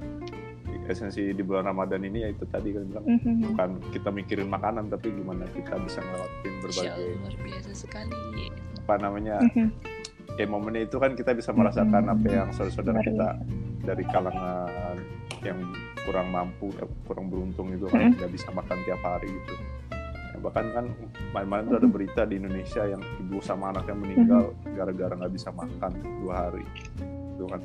esensi di bulan Ramadan ini ya itu tadi kan bilang. Mm-hmm. bukan kita mikirin makanan tapi gimana kita bisa ngelakuin berbagai luar biasa sekali apa namanya mm-hmm. ya momennya itu kan kita bisa merasakan mm-hmm. apa yang saudara-saudara kita dari kalangan yang kurang mampu eh, kurang beruntung itu kan nggak mm-hmm. bisa makan tiap hari gitu. Ya, bahkan kan malam-malam itu ada berita di Indonesia yang ibu sama anaknya meninggal gara-gara nggak bisa makan dua hari itu kan.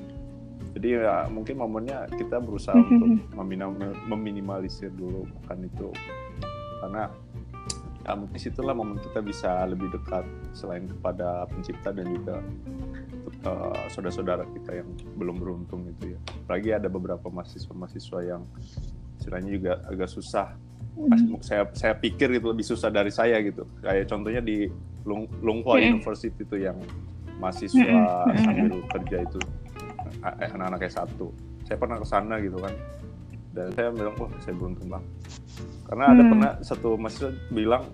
Jadi ya mungkin momennya kita berusaha untuk meminimalisir dulu makan itu. Karena ya, mungkin situlah momen kita bisa lebih dekat selain kepada pencipta dan juga uh, saudara-saudara kita yang belum beruntung itu ya. Lagi ada beberapa mahasiswa-mahasiswa yang istilahnya juga agak susah. Mm. Saya saya pikir itu lebih susah dari saya gitu. Kayak contohnya di Lung, Lunghua mm. University itu yang mahasiswa mm-hmm. sambil kerja itu eh, anak-anak S1 saya pernah ke sana gitu kan dan saya bilang wah saya beruntung banget. Karena hmm. ada pernah satu mahasiswa bilang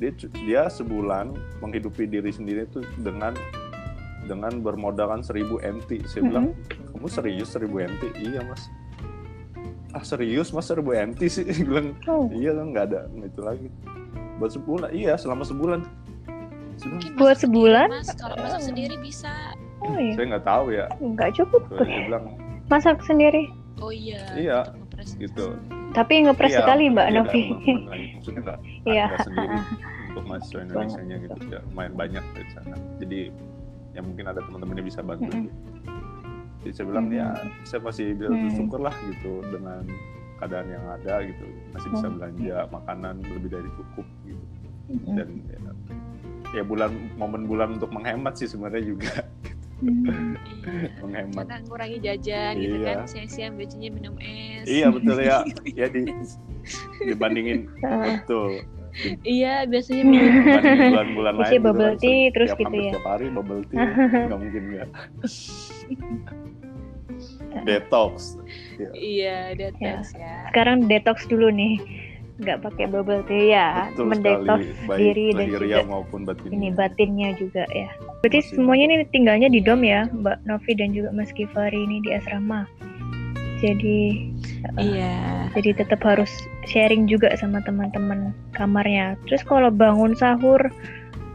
dia dia sebulan menghidupi diri sendiri itu dengan dengan bermodalkan seribu MT saya hmm. bilang kamu serius seribu MT iya mas. Ah serius mas seribu MT sih? Bilang oh. iya kan nggak ada itu lagi. Buat sebulan iya selama sebulan. Mungkin buat sebulan? Mas kalau masak sendiri bisa. Oh, iya. saya nggak tahu ya. Nggak cukup. Dia bilang masak sendiri? Oh iya iya gitu. Tapi ngepres iya, sekali mbak iya, Novi. Maksudnya nggak iya. sendiri. Untuk mahasiswa Indonesia nya gitu ya. Lumayan banyak dari sana. Jadi ya mungkin ada teman-teman yang bisa bantu mm -hmm. jadi saya bilang mm -hmm. ya saya masih bisa bersyukur lah gitu dengan keadaan yang ada gitu. Masih bisa belanja makanan lebih dari cukup gitu. Dan ya, ya bulan momen bulan untuk menghemat sih sebenarnya juga Hmm. menghemat. Karena ngurangi jajan iya. gitu kan siang-siang biasanya minum es. Iya betul ya. Ya di dibandingin betul. Iya biasanya minum bulan-bulan lain gitu bubble kan, tea terus gitu ya. setiap hari bubble tea. Nggak mungkin nggak. Detox. Ya. iya detox ya. ya. Sekarang detox dulu nih nggak pakai bubble tea ya mendetox diri dan juga maupun batinnya. ini batinnya juga ya. Berarti Masih semuanya ini tinggalnya di dom ya Mbak Novi dan juga Mas Kifari ini di asrama. Jadi iya. uh, jadi tetap harus sharing juga sama teman-teman kamarnya. Terus kalau bangun sahur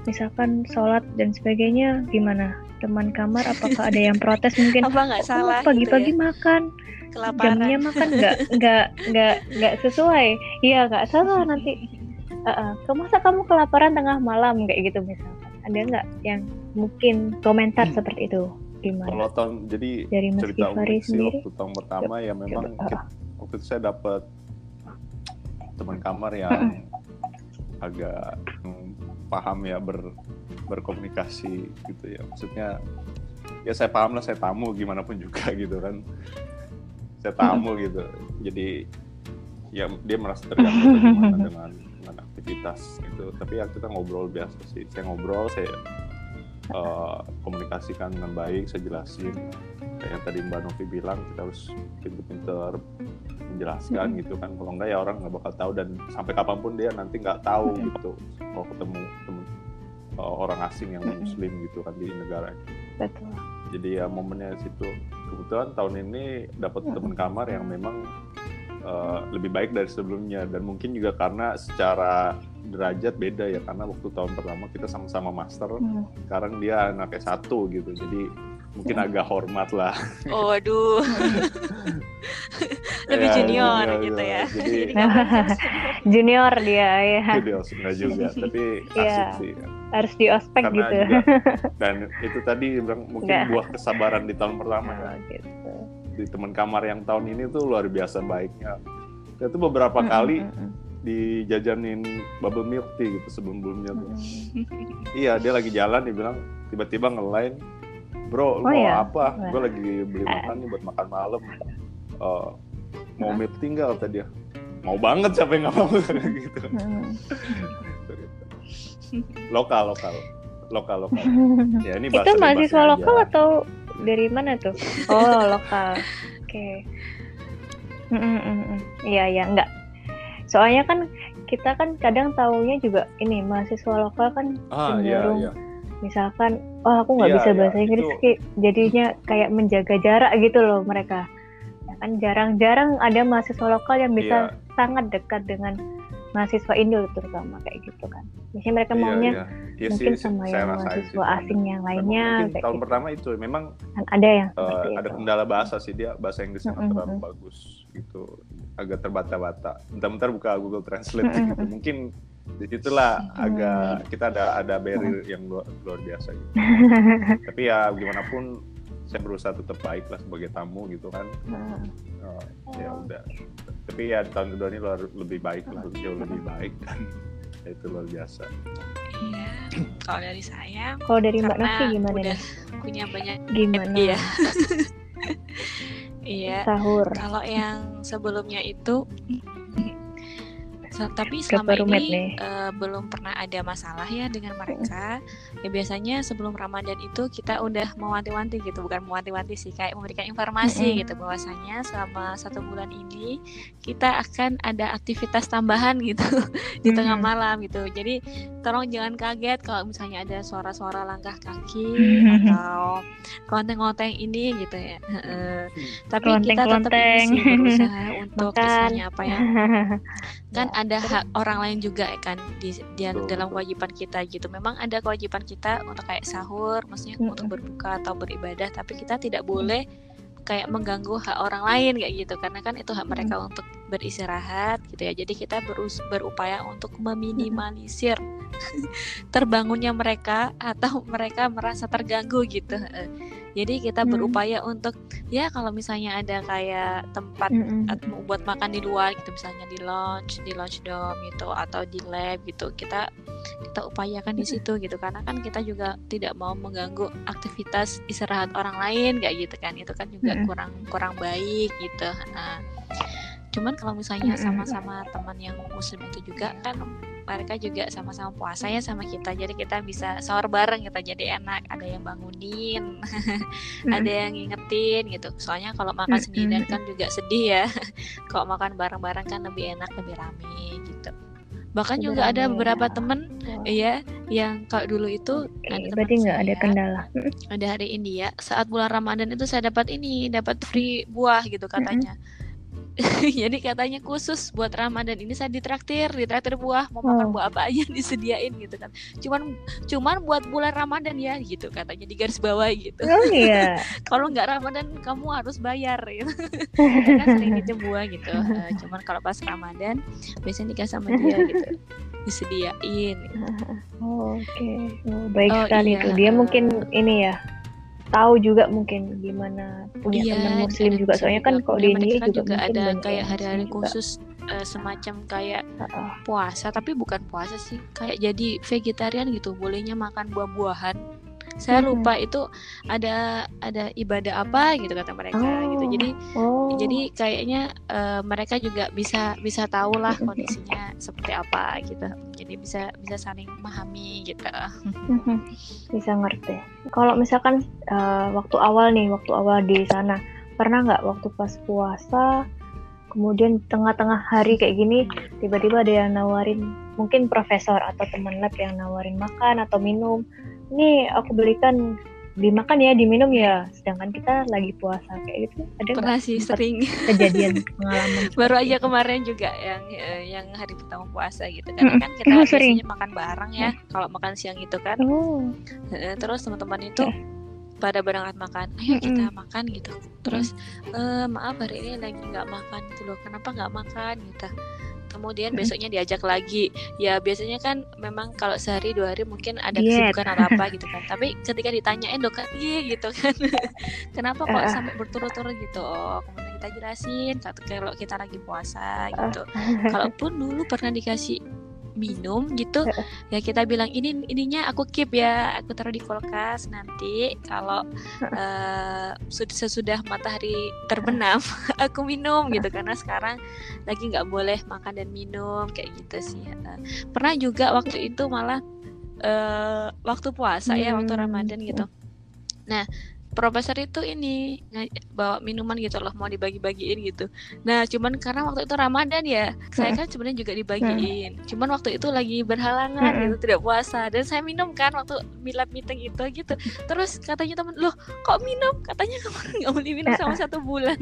misalkan sholat dan sebagainya gimana? Teman kamar apakah ada yang protes mungkin? Apa nggak salah pagi-pagi gitu ya? makan kelaparan. jamnya makan nggak nggak nggak nggak sesuai. Iya nggak salah nanti. Uh, uh, masa kamu kelaparan tengah malam kayak gitu misalkan. Ada nggak yang mungkin komentar hmm. seperti itu? Gimana? Kalau tahun jadi dari Mas cerita unik sih waktu tahun pertama ya memang kita, waktu itu saya dapat teman kamar yang agak paham ya ber berkomunikasi gitu ya. Maksudnya ya saya paham lah saya tamu gimana pun juga gitu kan saya tamu hmm. gitu jadi ya dia merasa terganggu dengan dengan aktivitas gitu tapi ya kita ngobrol biasa sih saya ngobrol saya uh, komunikasikan dengan baik saya jelasin kayak yang tadi Mbak Novi bilang kita harus pinter-pinter menjelaskan hmm. gitu kan kalau enggak ya orang nggak bakal tahu dan sampai kapan pun dia nanti nggak tahu hmm. gitu kalau ketemu temen uh, orang asing yang muslim gitu kan di negara Betul. Jadi ya momennya situ. Kebetulan tahun ini dapat teman kamar yang memang uh, lebih baik dari sebelumnya. Dan mungkin juga karena secara derajat beda ya karena waktu tahun pertama kita sama-sama master hmm. sekarang dia anaknya satu gitu. Jadi mungkin hmm. agak hormat lah. Oh aduh lebih ya, junior ya, gitu. Ya, jadi, junior dia ya junior enggak juga tapi asik ya. sih harus di ospek Karena gitu. juga, dan itu tadi bilang mungkin Nggak. buah kesabaran di tahun pertama ya, gitu. di teman kamar yang tahun ini tuh luar biasa baiknya. Itu beberapa mm-hmm. kali dijajanin bubble milk tea gitu sebelum sebelumnya tuh iya dia lagi jalan dia bilang tiba-tiba ngelain bro oh, mau ya? apa? Gue lagi beli makan nih buat makan malam. Uh, mau milk tea nggak? kata dia. Mau banget siapa yang nggak mau? Gitu lokal lokal lokal lokal ya ini itu mahasiswa lokal aja. atau dari mana tuh oh lokal oke okay. iya iya enggak soalnya kan kita kan kadang taunya juga ini mahasiswa lokal kan ah, iya, cenderung iya, iya. misalkan oh aku nggak iya, bisa bahasa iya, Inggris itu... jadinya kayak menjaga jarak gitu loh mereka ya kan jarang-jarang ada mahasiswa lokal yang bisa iya. sangat dekat dengan mahasiswa Indo terutama kayak gitu kan. Biasanya mereka iya, maunya iya, iya. mungkin sih, sama yang mahasiswa itu. asing yang lainnya. Kayak tahun gitu. pertama itu memang kan ada yang uh, ada kendala bahasa sih dia bahasa Inggrisnya mm -hmm. terlalu bagus gitu, agak terbata-bata. Bentar-bentar buka Google Translate mm -hmm. gitu. Mungkin di situlah hmm. agak kita ada ada barrier yang luar, luar biasa gitu. Tapi ya gimana pun saya berusaha tetap baik lah sebagai tamu gitu kan. Uh, ya udah. Tapi ya tahun kedua ini luar, lebih baik lah jauh lebih baik. Kan itu luar biasa. Iya. Kalau dari saya kalau dari mbak Nafi gimana udah nih? punya banyak gimana? Ya iya. Sahur. Kalau yang sebelumnya itu tapi selama ini uh, belum pernah ada masalah ya dengan mereka. Ya biasanya sebelum Ramadan itu kita udah mewanti-wanti gitu, bukan mewanti-wanti sih, kayak memberikan informasi mm-hmm. gitu bahwasanya selama satu bulan ini kita akan ada aktivitas tambahan gitu di tengah malam gitu. Jadi tolong jangan kaget kalau misalnya ada suara-suara langkah kaki atau klonteng-klonteng ini gitu ya. tapi kita tetap berusaha untuk misalnya apa ya kan ya. Ada hak orang lain juga ya kan di, di dalam kewajiban kita gitu. Memang ada kewajiban kita untuk kayak sahur maksudnya -hmm. untuk berbuka atau beribadah tapi kita tidak boleh kayak mengganggu hak orang lain kayak gitu. Karena kan itu hak mereka hmm. untuk beristirahat gitu ya. Jadi kita berus berupaya untuk meminimalisir terbangunnya mereka atau mereka merasa terganggu gitu jadi kita hmm. berupaya untuk ya kalau misalnya ada kayak tempat mm -mm. buat makan di luar gitu misalnya di lounge, di lounge dome gitu atau di lab gitu. Kita kita upayakan di situ gitu karena kan kita juga tidak mau mengganggu aktivitas istirahat orang lain kayak gitu kan. Itu kan juga mm kurang kurang baik gitu. Nah, cuman kalau misalnya sama-sama teman yang muslim itu juga kan mereka juga sama-sama puasa ya sama kita. Jadi kita bisa sahur bareng kita jadi enak. Ada yang bangunin ada yang ngingetin gitu. Soalnya kalau makan sendirian kan juga sedih ya. Kalau makan bareng-bareng kan lebih enak lebih rame gitu. Bahkan lebih juga ada beberapa ya. temen oh. ya yang kalau dulu itu okay, ada berarti nggak ada kendala. Ada hari India saat bulan Ramadan itu saya dapat ini dapat free buah gitu katanya. mm -hmm jadi katanya khusus buat Ramadan ini saya ditraktir ditraktir buah mau makan oh. buah apa aja disediain gitu kan cuman cuman buat bulan Ramadan ya gitu katanya di garis bawah gitu oh, iya. kalau nggak Ramadan kamu harus bayar gitu kan sering itu buah gitu uh, cuman kalau pas Ramadan biasanya nikah sama dia gitu disediain gitu. oh, oke okay. oh, baik oh, sekali iya. tuh dia mungkin ini ya tahu juga mungkin gimana punya iya, teman muslim juga. soalnya kan kalau di India juga, juga ada kayak hari-hari khusus uh, semacam kayak uh-uh. puasa tapi bukan puasa sih kayak jadi vegetarian gitu bolehnya makan buah-buahan saya lupa itu ada ada ibadah apa gitu kata mereka oh. gitu jadi oh. jadi kayaknya uh, mereka juga bisa bisa tahu lah kondisinya seperti apa gitu. Jadi bisa bisa saling memahami gitu. Bisa ngerti. Kalau misalkan uh, waktu awal nih waktu awal di sana pernah nggak waktu pas puasa kemudian tengah-tengah hari kayak gini tiba-tiba ada yang nawarin mungkin profesor atau teman lab yang nawarin makan atau minum ini aku belikan dimakan ya diminum ya. Sedangkan kita lagi puasa kayak gitu. Ada pernah sih sering. kejadian pengalaman baru aja kemarin juga yang eh, yang hari pertama puasa gitu. Karena kan kita biasanya makan bareng ya kalau makan siang itu kan. Oh. terus teman-teman itu pada berangkat makan ayo kita makan gitu. Terus e, maaf hari ini lagi nggak makan gitu loh. Kenapa nggak makan? gitu kemudian besoknya diajak lagi. Ya biasanya kan memang kalau sehari dua hari mungkin ada kesibukan atau apa gitu kan. Tapi ketika ditanyain dok iya gitu kan. Kenapa kok uh. sampai berturut-turut? gitu. Oh kemudian kita jelasin kalau kita lagi puasa gitu. Kalaupun dulu pernah dikasih minum gitu ya kita bilang ini ininya aku keep ya aku taruh di kulkas nanti kalau uh, sesudah matahari terbenam aku minum gitu. Karena sekarang lagi nggak boleh makan dan minum kayak gitu sih uh, pernah juga waktu itu malah uh, waktu puasa ya waktu Ramadan gitu. nah profesor itu ini bawa minuman gitu loh mau dibagi-bagiin gitu. Nah cuman karena waktu itu ramadan ya saya kan sebenarnya juga dibagiin. Cuman waktu itu lagi berhalangan gitu tidak puasa. Dan saya minum kan waktu milad meeting itu gitu. Terus katanya teman loh kok minum? Katanya kamu nggak boleh minum sama satu bulan.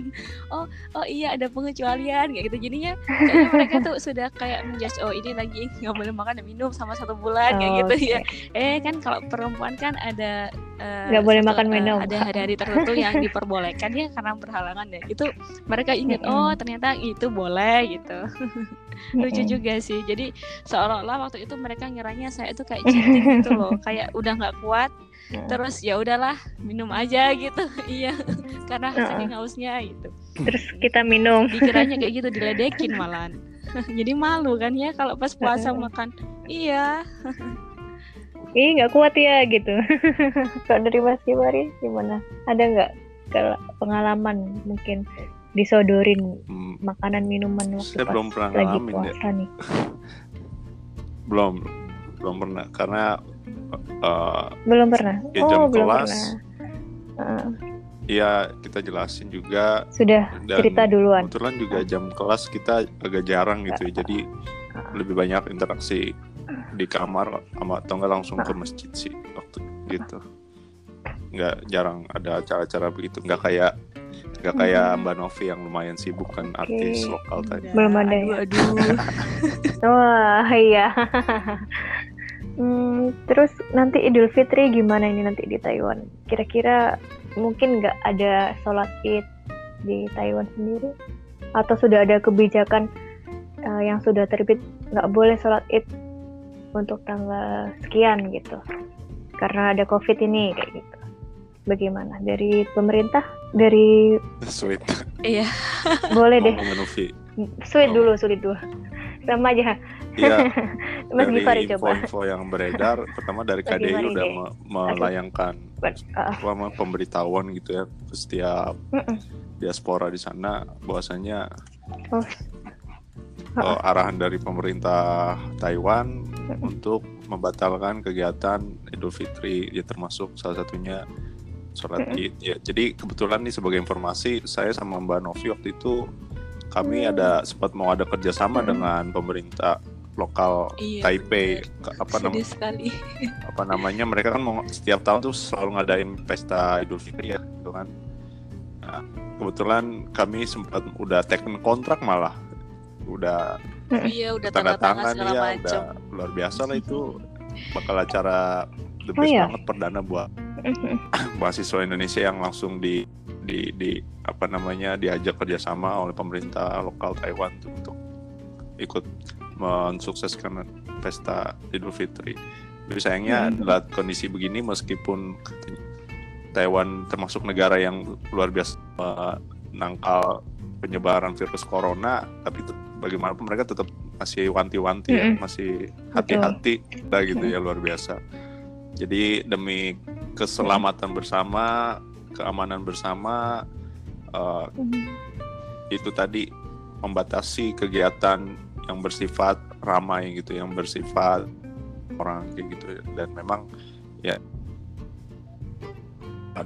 Oh oh iya ada pengecualian kayak gitu. Jadinya kayaknya mereka tuh sudah kayak menjudge oh ini lagi nggak boleh makan dan minum sama satu bulan kayak oh, gitu okay. ya eh kan kalau perempuan kan ada eh, nggak uh, boleh makan minum. ada hari-hari tertentu yang diperbolehkan ya karena berhalangan ya. Itu mereka ingat oh ternyata itu boleh gitu. Lucu juga sih. Jadi seolah-olah waktu itu mereka ngiranya saya itu kayak cheating gitu loh. Kayak udah nggak kuat terus ya udahlah minum aja gitu. Iya karena saking hausnya gitu. Terus kita minum. Dikiranya kayak gitu diledekin malah jadi malu kan ya kalau pas puasa makan. Iya ih nggak kuat ya gitu. Kalau dari Mas Kibari gimana? Ada nggak pengalaman mungkin disodorin hmm. makanan minuman waktu saya belum pernah lagi puasa ya. nih? Belum belum pernah. Karena uh, belum pernah? ya jam oh, belum kelas. Uh. ya kita jelasin juga. Sudah dan cerita duluan? kebetulan juga jam kelas kita agak jarang gitu ya. Jadi lebih banyak interaksi di kamar sama atau enggak langsung ke masjid sih waktu gitu. Nggak jarang ada acara-acara begitu. Nggak kayak nggak kayak hmm. Mbak Novi yang lumayan sibuk kan okay. artis lokal tadi. Belum ada ya? Aduh, wah iya. Hmm, terus nanti Idul Fitri gimana ini nanti di Taiwan? Kira-kira mungkin nggak ada sholat id di Taiwan sendiri? Atau sudah ada kebijakan uh, yang sudah terbit nggak boleh sholat id untuk tanggal sekian gitu. Karena ada covid ini kayak gitu. Bagaimana? Dari pemerintah? Dari sweet. Iya. Boleh deh. Sweet dulu sweet dulu. Sama aja. Iya. Mas dari info-info yang beredar, pertama dari KDI udah me melayangkan uh. pemberitahuan gitu ya ke setiap uh -uh. diaspora di sana, bahwasanya oh uh, arahan dari pemerintah Taiwan untuk membatalkan kegiatan Idul Fitri. Ya termasuk salah satunya sholat Id. Ya jadi kebetulan nih sebagai informasi saya sama Mbak Novi waktu itu kami mm. ada sempat mau ada kerjasama dengan pemerintah lokal iya, Taipei. apa namanya? apa namanya? Mereka kan mau setiap tahun tuh selalu ngadain pesta Idul Fitri ya gitu kan. Nah, kebetulan kami sempat udah teken kontrak malah udah iya udah tanda tangan ya udah luar biasa lah itu bakal acara the oh best oh, iya? banget perdana buat mahasiswa Indonesia yang langsung di di di apa namanya diajak kerjasama oleh pemerintah lokal Taiwan tuh, untuk ikut mensukseskan pesta Idul Fitri. Tapi sayangnya hmm. dalam kondisi begini meskipun Taiwan termasuk negara yang luar biasa menangkal penyebaran virus corona, tapi bagaimanapun mereka tetap masih wanti-wanti mm -hmm. ya, masih hati-hati lah gitu ya luar biasa. Jadi demi keselamatan bersama, keamanan bersama, uh, mm -hmm. itu tadi membatasi kegiatan yang bersifat ramai gitu, yang bersifat orang kayak gitu dan memang ya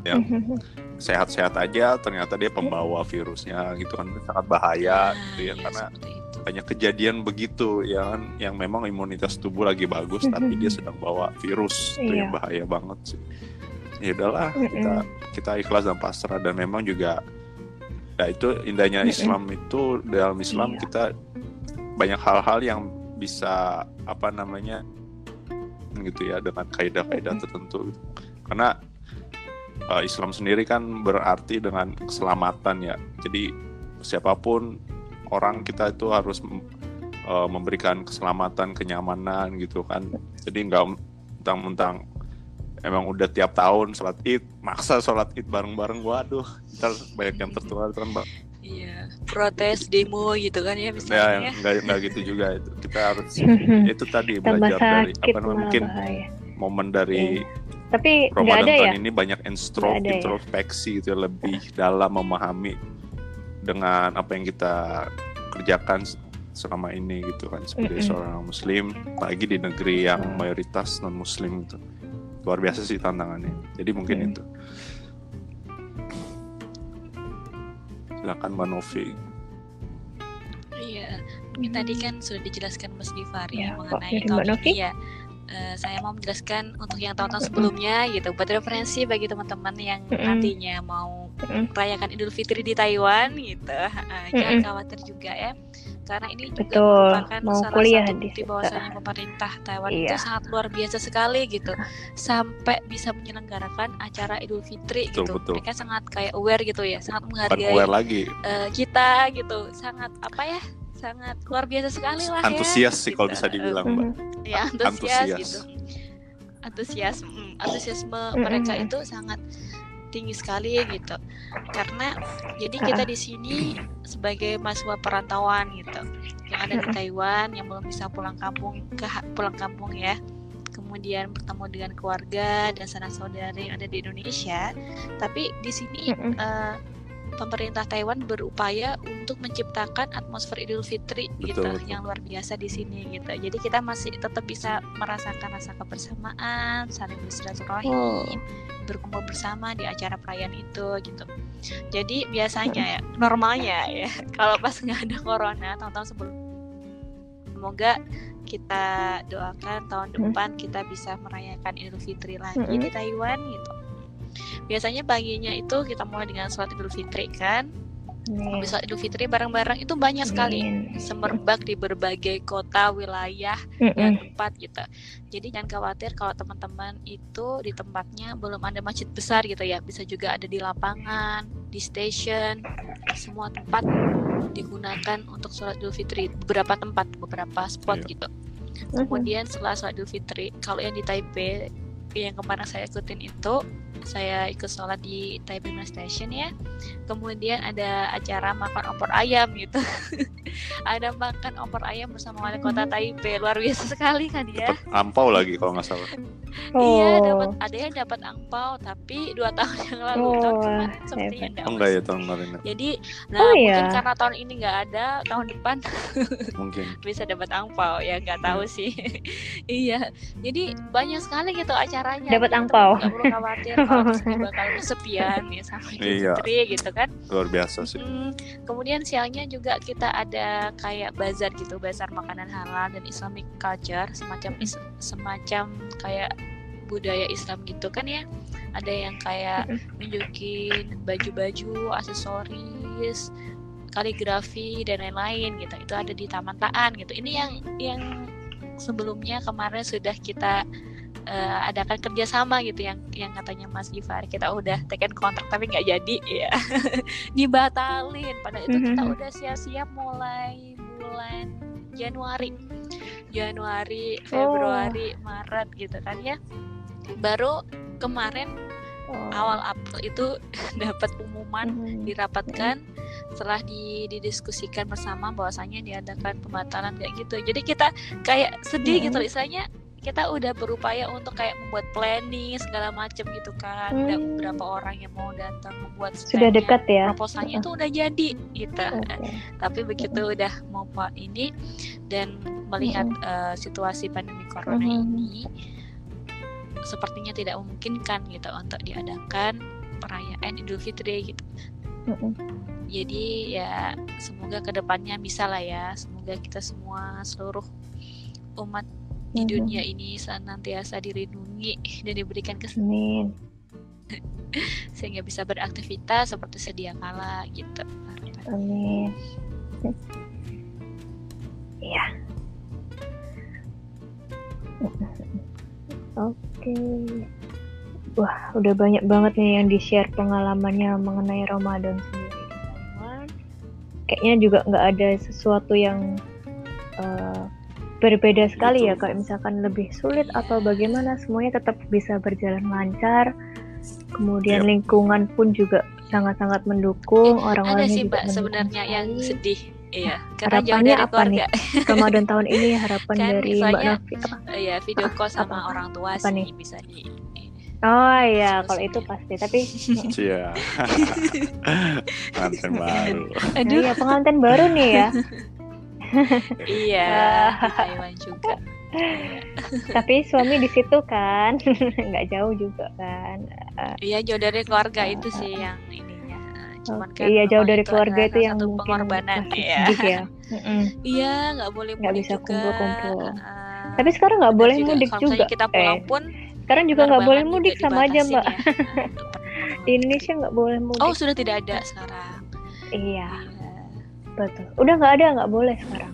yang mm-hmm. Sehat-sehat aja ternyata dia pembawa virusnya gitu kan sangat bahaya nah, gitu ya, ya karena banyak kejadian begitu ya kan yang memang imunitas tubuh lagi bagus tapi dia sedang bawa virus itu yang iya. bahaya banget sih ya udahlah kita kita ikhlas dan pasrah dan memang juga ya itu indahnya Islam itu dalam Islam iya. kita banyak hal-hal yang bisa apa namanya gitu ya dengan kaidah-kaidah tertentu gitu. karena uh, Islam sendiri kan berarti dengan keselamatan ya. Jadi siapa pun orang kita itu harus uh, memberikan keselamatan kenyamanan gitu kan. Jadi nggak mentang-mentang emang udah tiap tahun sholat id maksa sholat id bareng-bareng. Waduh ntar banyak yang tertular kan mbak. Iya protes demo gitu kan ya misalnya ya, nggak nggak gitu juga itu. Kita harus itu tadi belajar dari apa namanya mungkin bahaya. momen dari yeah. Tapi Ramadan ada tahun ya? ini banyak instro, ya? introspeksi gitu ya, lebih dalam memahami dengan apa yang kita kerjakan selama ini gitu kan sebagai mm -hmm. seorang muslim apalagi di negeri yang mayoritas non muslim gitu luar biasa sih tantangannya jadi mungkin mm. itu silakan mbak Novi iya mungkin tadi kan sudah dijelaskan Mas Divar ya, ya mengenai ini ya Uh, saya mau menjelaskan untuk yang tahun-tahun sebelumnya gitu. Buat referensi bagi teman-teman yang nantinya mau merayakan Idul Fitri di Taiwan gitu. Uh, jangan khawatir juga ya. Karena ini juga Betul. merupakan mau salah kuliah satu bukti bahwasanya pemerintah Taiwan iya. itu sangat luar biasa sekali gitu. Sampai bisa menyelenggarakan acara Idul Fitri betul, gitu. betul. mereka sangat kayak aware gitu ya sangat menghargai lagi. Uh, kita gitu. Sangat apa ya sangat luar biasa sekali lah antusias ya, sih gitu. kalau bisa dibilang mbak. Ya antusias, antusias. gitu. Antusias mm, antusiasme mm -hmm. mereka itu sangat tinggi sekali gitu. Karena jadi kita di sini sebagai mahasiswa perantauan gitu. Yang ada di Taiwan yang belum bisa pulang kampung ke pulang kampung ya. Kemudian bertemu dengan keluarga dan sanak saudara yang ada di Indonesia. Tapi di sini uh, pemerintah Taiwan berupaya untuk menciptakan atmosfer Idul Fitri betul, gitu betul. yang luar biasa di sini gitu. Jadi kita masih tetap bisa merasakan rasa kebersamaan, saling bersilaturahim, oh. berkumpul bersama di acara perayaan itu gitu. Jadi biasanya ya normalnya ya kalau pas nggak ada corona tahun-tahun sebelum semoga kita doakan tahun hmm. depan kita bisa merayakan Idul Fitri lagi hmm. di Taiwan gitu biasanya paginya itu kita mulai dengan sholat idul fitri kan Amin. Bisa Idul Fitri bareng-bareng itu banyak sekali semerbak di berbagai kota, wilayah mm dan tempat gitu. Jadi jangan khawatir kalau teman-teman itu di tempatnya belum ada masjid besar gitu ya. Bisa juga ada di lapangan, di station, semua tempat digunakan untuk sholat Idul Fitri. Beberapa tempat, beberapa spot yeah. gitu. Kemudian setelah sholat Idul Fitri, kalau yang di Taipei yang kemarin saya ikutin itu saya ikut sholat di Taipei Main Station ya. Kemudian ada acara makan opor ayam gitu. Ada makan opor ayam bersama wali kota hmm. Taipei. Luar biasa sekali kan ya. Ampau lagi kalau nggak salah. Oh. iya dapat ada yang dapat angpau tapi dua tahun yang lalu. Oh, tahun kemarin sepertinya enggak enggak ya tahun kemarin jadi nah oh, mungkin iya. karena tahun ini nggak ada tahun depan mungkin. bisa dapat angpau. Ya nggak tahu iya. sih. Iya. Jadi banyak sekali gitu acaranya. Dapat gitu. angpau. nggak perlu khawatir bakal kesepian ya sama iya. gitu kan. Luar biasa sih. Hmm, kemudian siangnya juga kita ada kayak bazar gitu bazar makanan halal dan Islamic culture semacam is semacam kayak budaya Islam gitu kan ya. Ada yang kayak nunjukin baju-baju aksesoris kaligrafi dan lain-lain gitu. Itu ada di Taman Taan gitu. Ini yang yang sebelumnya kemarin sudah kita uh, adakan kerjasama gitu yang yang katanya Mas Gifar kita udah tekan kontrak tapi nggak jadi ya dibatalin pada itu kita udah siap-siap mulai bulan Januari Januari Februari oh. Maret gitu kan ya baru kemarin oh. awal April itu dapat pengumuman mm-hmm. dirapatkan setelah didiskusikan bersama bahwasanya diadakan pembatalan kayak gitu jadi kita kayak sedih mm-hmm. gitu misalnya kita udah berupaya untuk kayak membuat planning segala macam gitu kan hmm. ada beberapa orang yang mau datang membuat sudah dekat ya proposalnya itu udah jadi gitu okay. tapi begitu udah mau pak ini dan melihat hmm. uh, situasi pandemi corona hmm. ini sepertinya tidak memungkinkan gitu untuk diadakan perayaan Idul Fitri gitu. Mm-hmm. Jadi ya semoga ke depannya bisa lah ya, semoga kita semua seluruh umat di dunia ini senantiasa dilindungi dan diberikan kesehatan sehingga bisa beraktivitas seperti sedia kala gitu. Amin. Iya. Oke. Okay. Wah, udah banyak banget nih yang di-share pengalamannya mengenai Ramadan sendiri di Taiwan. Kayaknya juga nggak ada sesuatu yang uh, berbeda sekali ya, kayak misalkan lebih sulit atau bagaimana, semuanya tetap bisa berjalan lancar. Kemudian yep. lingkungan pun juga sangat-sangat mendukung eh, orang-orang ada sih mbak sebenarnya yang sedih Iya, karena harapannya apa keluarga. nih? Ramadan tahun ini harapan kan dari Mbak Novi apa? Iya, video call sama apa? orang tua apa sih nih? bisa di Oh iya, kalau itu pasti. Tapi Iya. pengantin baru. Aduh. Iya, pengantin baru nih ya. Iya, di Taiwan juga. Tapi suami di situ kan, nggak jauh juga kan. Iya, jauh dari keluarga itu sih yang ini cuman kan iya jauh dari keluarga itu yang mungkin pengorbanan ya. Ya iya nggak boleh nggak bisa kumpul-kumpul. Uh, tapi sekarang nggak boleh juga, mudik juga kita pulang eh. pun sekarang juga nggak boleh mudik sama aja mbak. ya. di Indonesia nggak boleh mudik. Oh sudah tidak ada sekarang. Iya, iya. Betul udah nggak ada nggak boleh sekarang.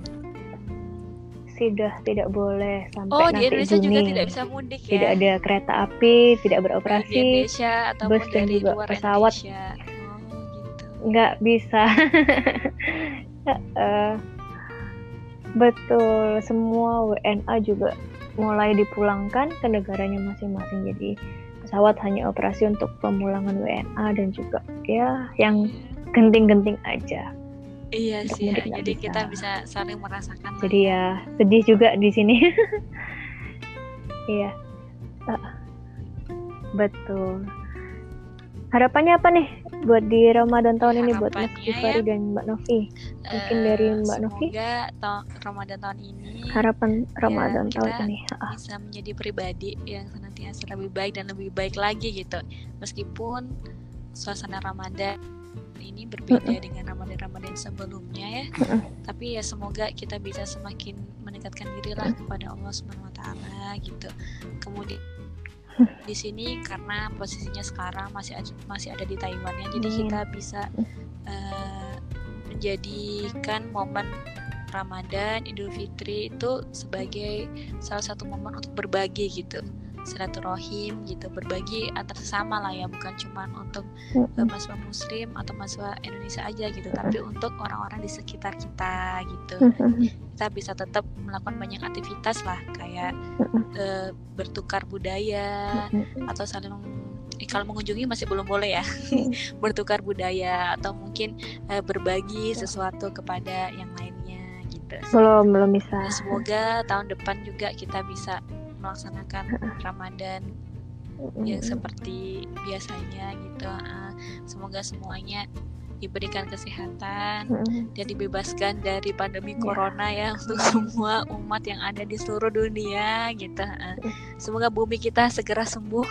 Sudah tidak boleh sampai oh, nanti di Indonesia Juni. juga tidak bisa mudik ya. Tidak ada kereta api, tidak beroperasi. Di Indonesia ataupun bus dan juga pesawat. Indonesia. Nggak bisa. Uh, betul. Semua WNA juga mulai dipulangkan ke negaranya masing-masing. Jadi pesawat hanya operasi untuk pemulangan WNA dan juga ya yang genting-genting aja iya sih ya. jadi bisa. kita bisa saling merasakan. Jadi ya sedih juga di sini. Iya. Uh, betul. Harapannya apa nih buat di Ramadan tahun ini buat Mas Kifari ya, dan Mbak Novi? Mungkin uh, dari Mbak Novi? semoga ta Ramadan tahun ini harapan ya, Ramadan ya, tahun ini bisa menjadi pribadi yang senantiasa lebih baik dan lebih baik lagi gitu. Meskipun suasana Ramadan ini berbeda mm -hmm. dengan Ramadan-Ramadan sebelumnya ya. Mm -hmm. Tapi ya semoga kita bisa semakin mendekatkan diri lah kepada Allah Subhanahu wa taala gitu. Kemudian di sini karena posisinya sekarang masih masih ada di Taiwan ya. Jadi kita bisa uh, menjadikan momen Ramadan, Idul Fitri itu sebagai salah satu momen untuk berbagi gitu silaturahim gitu berbagi antar sesama lah ya bukan cuma untuk uh, mahasiswa muslim atau mahasiswa Indonesia aja gitu tapi untuk orang-orang di sekitar kita gitu. Kita bisa tetap melakukan banyak aktivitas lah kayak uh, bertukar budaya atau saling eh, kalau mengunjungi masih belum boleh ya. Bertukar budaya atau mungkin uh, berbagi sesuatu kepada yang lainnya gitu. Belum belum bisa. Nah, semoga tahun depan juga kita bisa melaksanakan Ramadan yang seperti biasanya gitu. semoga semuanya diberikan kesehatan dan dibebaskan dari pandemi ya. corona ya untuk semua umat yang ada di seluruh dunia gitu. semoga bumi kita segera sembuh.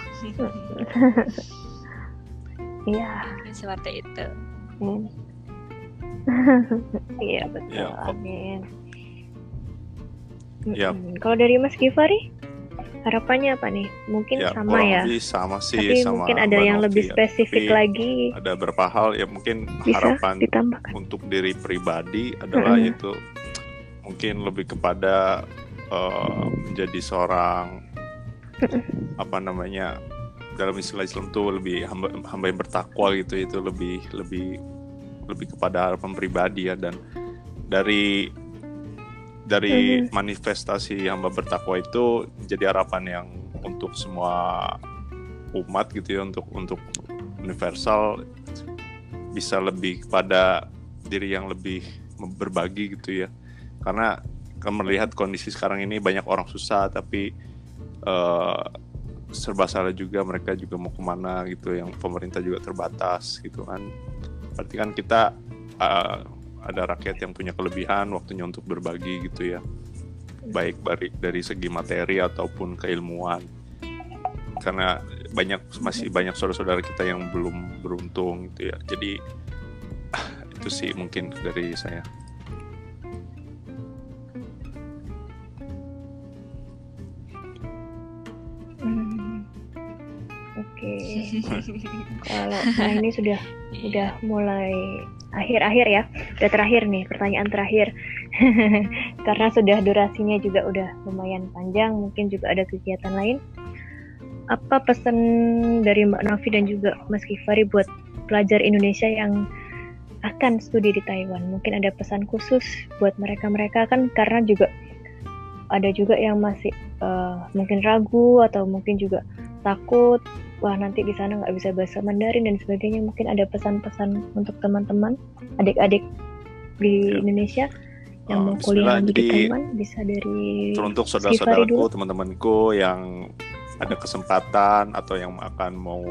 Iya. seperti itu. Iya betul. Ya, Amin. Ya. Kalau dari Mas Givari? Harapannya apa nih? Mungkin ya, sama ya. sama sih. Tapi sama mungkin ada yang lebih ya. spesifik lagi. Ada beberapa hal ya mungkin Bisa harapan ditambahkan. untuk diri pribadi adalah hmm. itu mungkin lebih kepada uh, menjadi seorang hmm. apa namanya dalam istilah Islam tuh lebih hamba, hamba yang bertakwa gitu itu lebih lebih lebih kepada harapan pribadi ya dan dari dari mm-hmm. manifestasi hamba bertakwa itu jadi harapan yang untuk semua umat gitu ya untuk untuk universal bisa lebih pada diri yang lebih berbagi gitu ya karena kan melihat kondisi sekarang ini banyak orang susah tapi uh, serba salah juga mereka juga mau ke mana gitu yang pemerintah juga terbatas gitu kan berarti kan kita uh, ada rakyat yang punya kelebihan waktunya untuk berbagi gitu ya. Baik dari dari segi materi ataupun keilmuan. Karena banyak masih banyak saudara-saudara kita yang belum beruntung gitu ya. Jadi itu sih mungkin dari saya oke. Kalau nah ini sudah sudah mulai akhir-akhir ya. Udah terakhir nih pertanyaan terakhir. Karena sudah durasinya juga udah lumayan panjang mungkin juga ada kegiatan lain. Apa pesan dari Mbak Novi dan juga Mas Kifari buat pelajar Indonesia yang akan studi di Taiwan? Mungkin ada pesan khusus buat mereka-mereka kan karena juga ada juga yang masih uh, mungkin ragu atau mungkin juga takut wah nanti di sana nggak bisa bahasa Mandarin dan sebagainya. Mungkin ada pesan-pesan untuk teman-teman adik-adik di ya. Indonesia yang oh, mau kuliah di Taiwan bisa dari untuk saudara-saudaraku teman-temanku yang ada kesempatan atau yang akan mau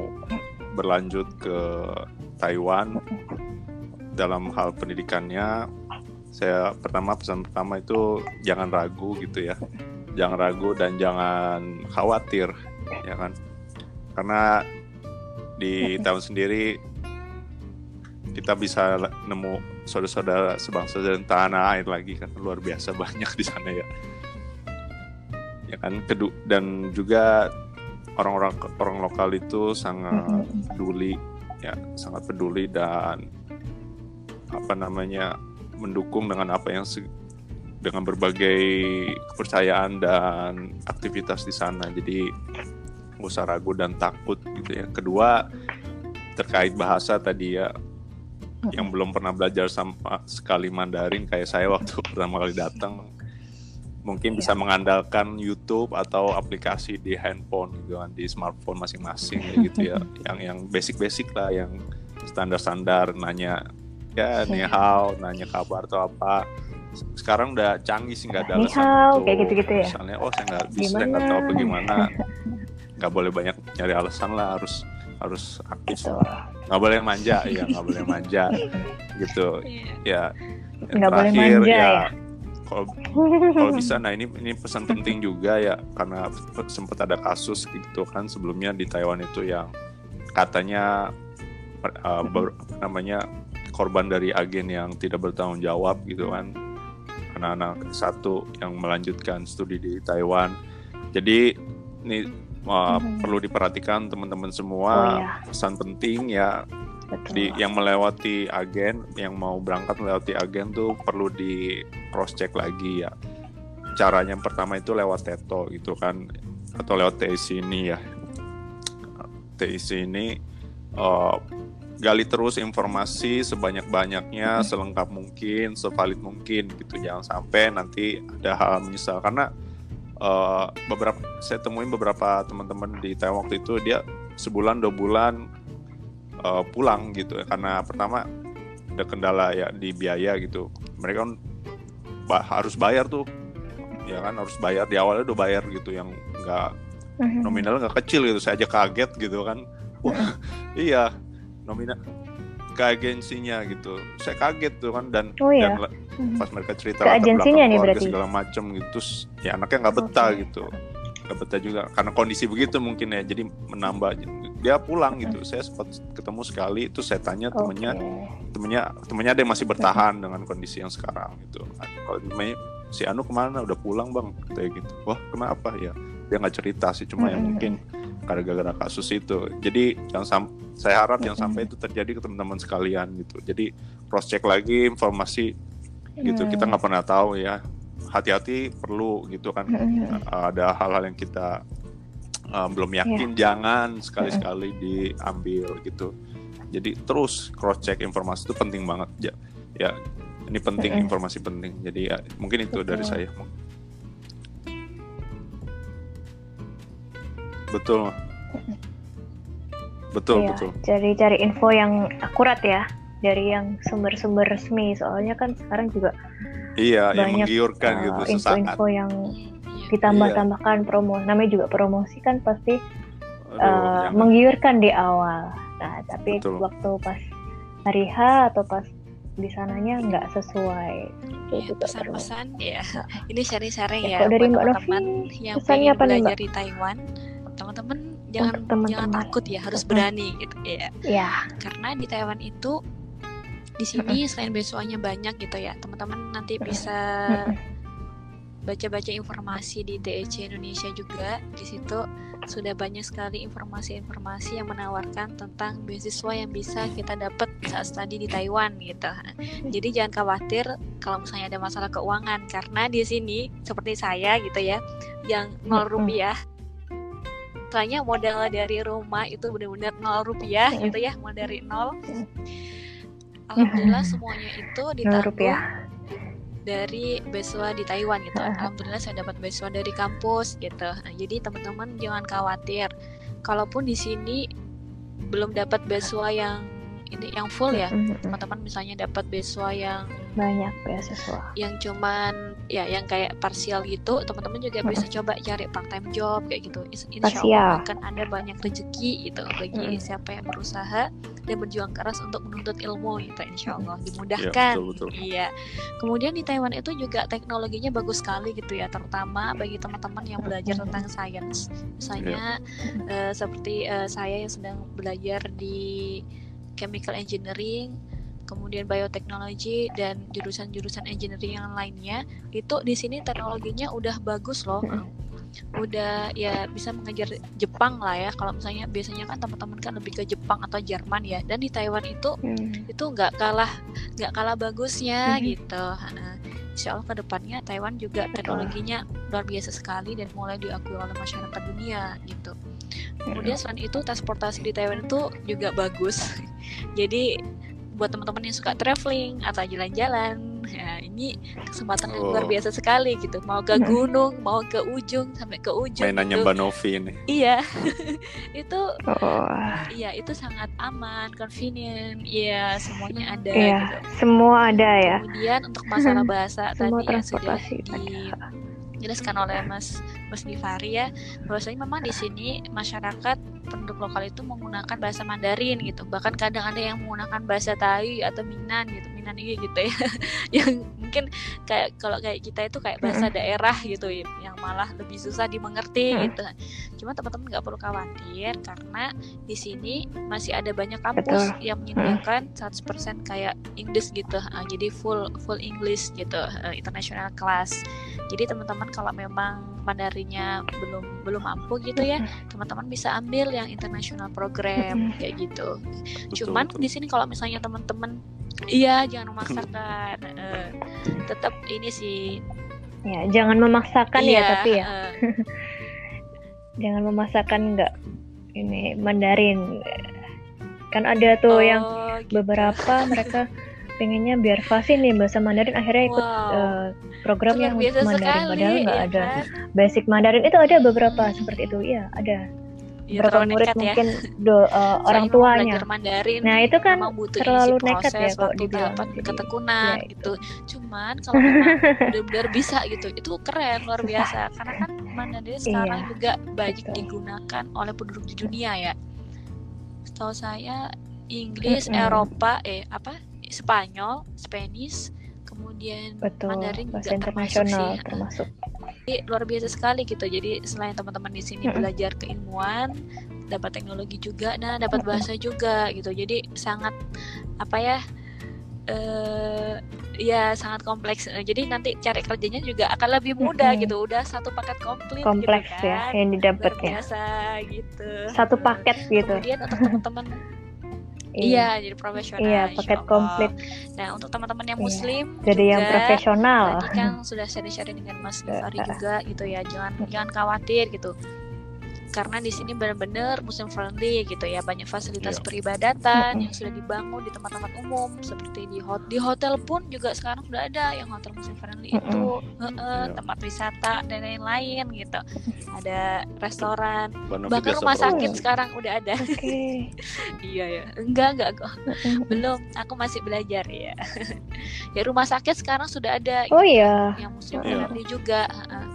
berlanjut ke Taiwan dalam hal pendidikannya saya pertama pesan pertama itu jangan ragu gitu ya. Jangan ragu dan jangan khawatir ya kan karena di tahun sendiri kita bisa nemu saudara-saudara sebangsa dan tanah air lagi kan. Luar biasa banyak di sana ya. Ya kan? Kedu dan juga orang-orang orang lokal itu sangat peduli ya sangat peduli dan apa namanya mendukung dengan apa yang dengan berbagai kepercayaan dan aktivitas di sana. Jadi nggak usah ragu dan takut gitu ya. Kedua terkait bahasa tadi ya yang belum pernah belajar sama sekali Mandarin kayak saya waktu pertama kali datang mungkin bisa mengandalkan YouTube atau aplikasi di handphone gitu kan di smartphone masing-masing gitu ya. Yang yang basic-basic lah yang standar-standar nanya ya nih hal nanya kabar atau apa. Sekarang udah canggih sih nggak ada alasan itu kayak gitu-gitu ya? misalnya oh saya nggak bisa nggak tahu bagaimana nggak boleh banyak nyari alasan lah harus harus aktif gitu. nggak boleh manja ya nggak boleh manja gitu yeah. ya nggak boleh manja ya, ya. kalau kalau bisa nah ini ini pesan penting juga ya karena sempat ada kasus gitu kan sebelumnya di Taiwan itu yang katanya uh, ber, namanya korban dari agen yang tidak bertanggung jawab gitu kan anak-anak satu yang melanjutkan studi di Taiwan jadi ini uh, hmm. perlu diperhatikan teman-teman semua oh, iya. pesan penting ya di yang melewati agen yang mau berangkat melewati agen tuh perlu di cross check lagi ya caranya yang pertama itu lewat teto gitu kan atau lewat TIC ini ya TIC ini uh, gali terus informasi sebanyak-banyaknya, hmm. selengkap mungkin, sevalid mungkin gitu. Jangan sampai nanti ada hal menyesal karena uh, beberapa saya temuin beberapa teman-teman di Taiwan waktu itu dia sebulan dua bulan uh, pulang gitu. Karena pertama ada kendala ya di biaya gitu. Mereka kan ba harus bayar tuh ya kan harus bayar. Di awalnya udah bayar gitu yang nggak hmm. nominal nggak kecil gitu. Saya aja kaget gitu kan. Wah iya nominal ke agensinya gitu. Saya kaget tuh kan dan, oh, iya? dan hmm. pas mereka cerita ke agensinya nih berarti? segala macam gitu terus ya anaknya nggak betah okay. gitu. Nggak betah juga karena kondisi begitu mungkin ya jadi menambah dia pulang gitu. Saya sempat ketemu sekali itu saya tanya okay. temennya temennya temennya ada yang masih bertahan dengan kondisi yang sekarang gitu. Kalau si Anu ke mana? Udah pulang bang kayak gitu. Wah kenapa? Ya dia nggak cerita sih cuma yang mungkin gara-gara kasus itu. Jadi jangan sam saya harap jangan sampai itu terjadi ke teman-teman sekalian gitu. Jadi cross check lagi informasi gitu. Kita nggak pernah tahu ya. Hati-hati perlu gitu kan. Ada hal-hal yang kita uh, belum yakin yeah. jangan sekali-sekali diambil gitu. Jadi terus cross check informasi itu penting banget. Ya, ya ini penting informasi penting. Jadi ya, mungkin itu dari saya betul. Betul iya, betul. cari cari info yang akurat ya. Dari yang sumber-sumber resmi. Soalnya kan sekarang juga iya banyak, yang menggiurkan uh, gitu info-info yang iya. ditambah-tambahkan promo namanya juga promosi kan pasti Aduh, uh, menggiurkan di awal. Nah tapi betul. waktu pas hari H atau pas di sananya nggak sesuai. Ya, pesan-pesan ya ini sharing-sharing ya, ya dari buat teman-teman yang pengen belajar di Taiwan teman-teman jangan teman -teman. jangan takut ya harus berani gitu ya. Ya karena di Taiwan itu di sini selain beasiswanya banyak gitu ya teman-teman nanti bisa baca-baca informasi di TEC Indonesia juga. Di situ sudah banyak sekali informasi-informasi yang menawarkan tentang beasiswa yang bisa kita dapat saat studi di Taiwan gitu. Jadi jangan khawatir kalau misalnya ada masalah keuangan karena di sini seperti saya gitu ya yang nol rupiah istilahnya modal dari rumah itu benar-benar nol rupiah gitu ya mau dari nol. Alhamdulillah semuanya itu ditanggung dari beasiswa di Taiwan gitu. Alhamdulillah saya dapat beasiswa dari kampus gitu. Nah, jadi teman-teman jangan khawatir. Kalaupun di sini belum dapat beasiswa yang ini yang full ya. Teman-teman misalnya dapat beasiswa yang banyak beasiswa. yang cuman ya yang kayak parsial gitu teman-teman juga hmm. bisa coba cari part time job kayak gitu. Insya Allah akan ada banyak rezeki gitu bagi hmm. siapa yang berusaha dan berjuang keras untuk menuntut ilmu gitu insya Allah. Dimudahkan. ya, betul, betul. iya. Kemudian di Taiwan itu juga teknologinya bagus sekali gitu ya terutama bagi teman-teman yang belajar tentang sains. Misalnya ya. uh, seperti uh, saya yang sedang belajar di chemical engineering, kemudian bioteknologi dan jurusan-jurusan engineering yang lainnya itu di sini teknologinya udah bagus loh. Udah ya bisa mengejar Jepang lah ya. Kalau misalnya biasanya kan teman-teman kan lebih ke Jepang atau Jerman ya. Dan di Taiwan itu hmm. itu nggak kalah nggak kalah bagusnya hmm. gitu. Nah, insya Allah ke depannya Taiwan juga teknologinya luar biasa sekali dan mulai diakui oleh masyarakat dunia gitu. Kemudian selain itu transportasi di Taiwan itu juga bagus. Jadi buat teman-teman yang suka traveling atau jalan-jalan, ya ini kesempatan yang luar oh. biasa sekali gitu. Mau ke gunung, mau ke ujung sampai ke ujung. Mainannya gitu. Mbak Novi ini. Iya, itu, oh. iya itu sangat aman, convenient, iya semuanya ada. Iya, gitu. semua ada ya. Kemudian untuk masalah bahasa tadi yang sudah di dijelaskan oleh Mas Mas Givari ya bahwasanya memang di sini masyarakat penduduk lokal itu menggunakan bahasa Mandarin gitu. Bahkan kadang ada yang menggunakan bahasa Tai atau Minan gitu Iya gitu ya. Yang mungkin kayak kalau kayak kita itu kayak bahasa daerah gitu yang malah lebih susah dimengerti gitu. Cuma teman-teman nggak perlu khawatir karena di sini masih ada banyak kampus Betul. yang menyediakan 100% kayak English gitu. Uh, jadi full full English gitu uh, international class. Jadi teman-teman kalau memang Mandarinnya belum belum mampu gitu ya teman-teman bisa ambil yang international program kayak gitu. Betul, cuman di sini kalau misalnya teman-teman iya jangan memaksakan uh, tetap ini sih ya jangan memaksakan ya, iya, ya tapi ya uh, jangan memaksakan nggak ini Mandarin kan ada tuh oh, yang gitu. beberapa mereka pengennya biar fasih nih bahasa Mandarin akhirnya ikut wow. uh, program yang Mandarin sekali, padahal nggak ya ada kan? basic Mandarin itu ada beberapa hmm. seperti itu ya ada ya, beberapa murid ya. mungkin do, uh, orang tuanya? Mandarin, nah itu kan terlalu nekat ya kalau dibilang ketekunan ya, gitu. cuman kalau benar-benar bisa gitu itu keren luar biasa. Karena kan Mandarin sekarang iya, juga banyak betul. digunakan oleh penduduk di dunia ya. Setahu saya Inggris, mm -hmm. Eropa, eh apa? Spanyol, Spanish, kemudian Betul, Mandarin juga internasional termasuk, termasuk. Jadi, luar biasa sekali gitu. Jadi selain teman-teman di sini hmm. belajar keilmuan, dapat teknologi juga, nah dapat bahasa juga gitu. Jadi sangat apa ya? Uh, ya sangat kompleks. Jadi nanti cari kerjanya juga akan lebih mudah hmm. gitu. Udah satu paket komplit gitu kompleks gitu kan. ya yang didapat ya. Biasa gitu. Satu paket gitu. Kemudian untuk teman-teman Iya, jadi profesional. Iya, paket komplit. Nah, untuk teman-teman yang iya. muslim jadi juga, yang profesional. Tadi kan sudah sharing-sharing dengan Mas Gifari juga gitu ya. Jangan jangan khawatir gitu karena di sini benar-benar muslim friendly gitu ya. Banyak fasilitas yeah. peribadatan yang sudah dibangun di tempat-tempat umum seperti di hotel di hotel pun juga sekarang sudah ada yang hotel muslim friendly itu. Uh, uh, yeah. tempat wisata dan lain-lain gitu. Ada restoran Bano bahkan rumah sakit sekarang udah ada. Okay. iya ya. Enggak enggak kok. Belum aku masih belajar ya. Ya rumah sakit sekarang sudah ada oh iya. yang muslim friendly yeah. juga uh,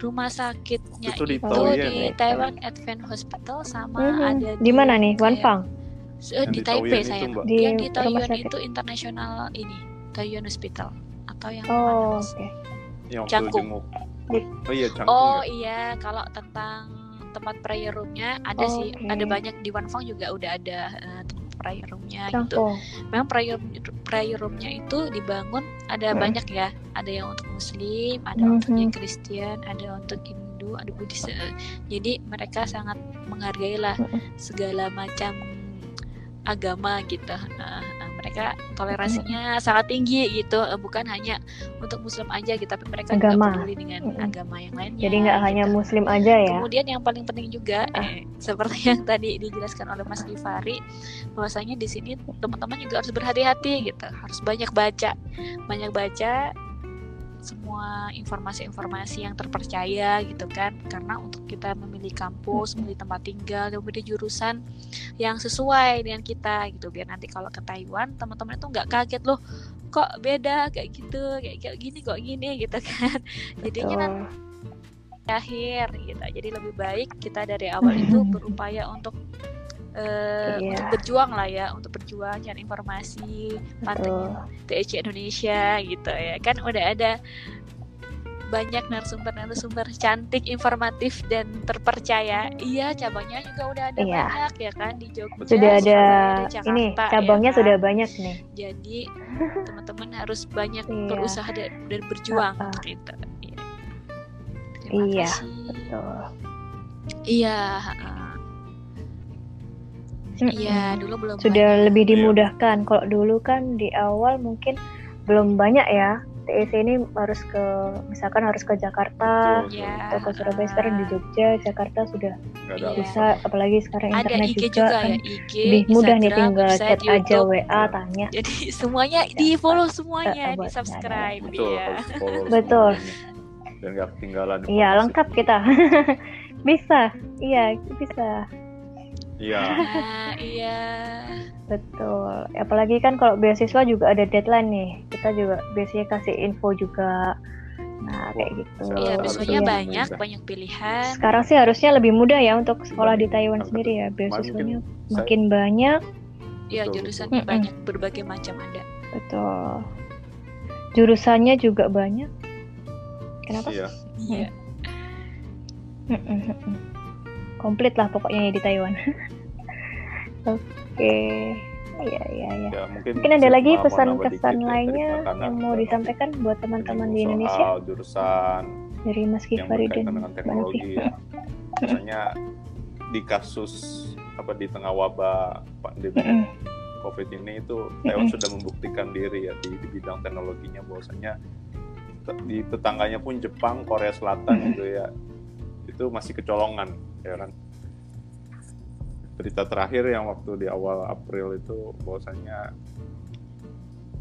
rumah sakitnya itu di, itu Taiwan, di ya? Taiwan Advent Hospital sama hmm, ada di, mana nih Wanfang uh, di, di Taipei saya. Di, yang di Taiwan itu internasional ini Taiwan Hospital atau yang oh, oke. Okay. yang Cangkung. oh iya Cangkung oh ya. iya kalau tentang tempat prayer roomnya ada oh, sih. okay. ada banyak. Di Wanfang juga udah ada uh, prayer roomnya gitu. Memang prayer prayer roomnya itu dibangun ada hmm. banyak ya. Ada yang untuk Muslim, ada hmm. untuk yang Kristen, ada untuk Hindu, ada Buddhis. Jadi mereka sangat menghargai lah hmm. segala macam agama gitu. Nah, mereka toleransinya hmm. sangat tinggi gitu eh, bukan hanya untuk muslim aja gitu tapi mereka agama. juga peduli dengan hmm. agama yang lainnya jadi nggak gitu. hanya muslim aja ya kemudian yang paling penting juga ah. eh, seperti yang tadi dijelaskan oleh Mas Gifari bahwasanya di sini teman-teman juga harus berhati-hati gitu harus banyak baca banyak baca semua informasi-informasi yang terpercaya gitu kan. Karena untuk kita memilih kampus memilih tempat tinggal memilih jurusan yang sesuai dengan kita gitu. Biar nanti kalau ke Taiwan teman-teman itu nggak kaget loh kok beda? Kayak gitu kayak, kayak gini kok gini? gitu kan. Jadinya nanti akhir gitu. Jadi lebih baik kita dari awal itu berupaya untuk uh, yeah. untuk berjuang lah ya untuk berjuang cari informasi pantengin TEC Indonesia gitu ya kan udah ada banyak narasumber-narasumber cantik, informatif dan terpercaya. Iya, cabangnya juga udah ada iya. banyak ya kan di Jogja. Sudah ada, Jakarta, ini ya cabangnya ya kan? sudah banyak nih. Jadi teman-teman harus banyak iya. berusaha dan, dan berjuang uh -uh. gitu. Iya. Terima iya, kasih. betul. Iya, uh, Iya, dulu belum sudah banyak. lebih dimudahkan. Kalau dulu kan di awal mungkin belum banyak ya. TEC ini harus ke misalkan harus ke Jakarta ya. atau ke Surabaya sekarang di Jogja, Jakarta sudah ya. bisa apalagi sekarang Ada internet IG juga, juga kan ya, IG, lebih mudah nih tinggal chat YouTube. aja WA tanya. Jadi semuanya ya. di follow semuanya, di subscribe Betul, ya. Betul. Dan gak ketinggalan. Iya, lengkap kita. bisa. Iya, bisa. Iya. Nah, iya. Betul. Apalagi kan kalau beasiswa juga ada deadline nih. Kita juga biasanya kasih info juga Nah, kayak gitu. Iya, beasiswanya banyak, banyak pilihan. Sekarang sih harusnya lebih mudah ya untuk sekolah di Taiwan sendiri ya. Beasiswanya Mungkin makin banyak. Iya, Betul, jurusannya betul. banyak, berbagai macam ada. Betul. Jurusannya juga banyak. Kenapa? Iya. Iya. Komplit lah pokoknya ya di Taiwan. Oke. Iya, iya, iya. Ya, mungkin, Mungkin ada lagi pesan-pesan ya, lainnya yang mau disampaikan buat teman-teman di Indonesia soal jurusan dari Mas Kifari dan dengan teknologi ya. Misalnya di kasus apa di tengah wabah pandemi. COVID ini itu Taiwan sudah membuktikan diri ya di, di bidang teknologinya bahwasanya di tetangganya pun Jepang, Korea Selatan gitu ya itu masih kecolongan ya kan? Berita terakhir yang waktu di awal April itu bahwasanya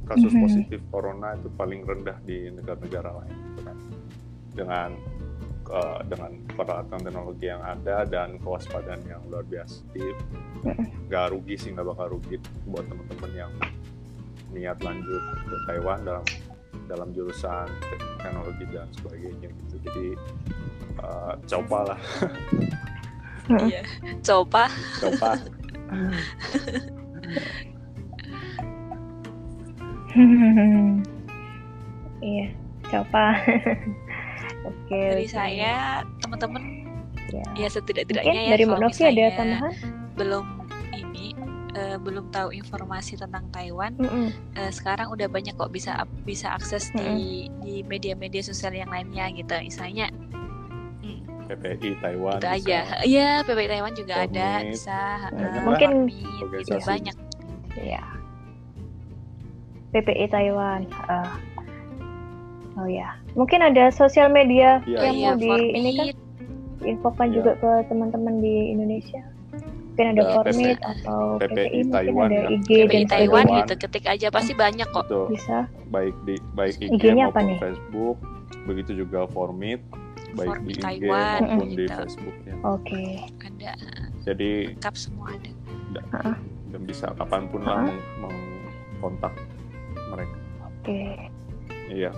kasus Mhm. positif corona itu paling rendah di negara-negara lain gitu kan? Dengan eh, dengan peralatan teknologi yang ada dan kewaspadaan yang luar biasa. Jadi, nggak rugi sih nggak bakal rugi buat teman-teman yang niat lanjut ke Taiwan dalam dalam jurusan te- teknologi dan sebagainya gitu. Jadi eh, coba lah Iya. Coba coba Iya, coba. Oke. dari saya, teman-teman Ya. ya setidak-tidaknya ya dari Novi ada tambahan? belum ini eh, belum tahu informasi tentang Taiwan Mm-mm. eh, sekarang udah banyak kok bisa bisa akses di di media-media sosial yang lainnya gitu misalnya hmm, PPI Taiwan itu bisa. aja iya PPI Taiwan juga ada Formit. bisa eh, mungkin- Organisasi. banyak Iya. PPI Taiwan. ah. oh ya, mungkin ada sosial media Iya, yang iya mau di ini kan infokan Iya. juga ke teman-teman di Indonesia. Mungkin ada Ya, Formit atau PPI PPI, Taiwan ada ya. IG PPI dan Taiwan gitu ketik aja pasti banyak kok Betul. Bisa. baik di baik IG IG-nya apa maupun nih? Facebook begitu juga Formit baik di IG Taiwan, maupun di gitu. Facebooknya Oke. ada jadi lengkap semua ada dan bisa kapan pun lah Hah? meng- mengkontak mereka Oke. iya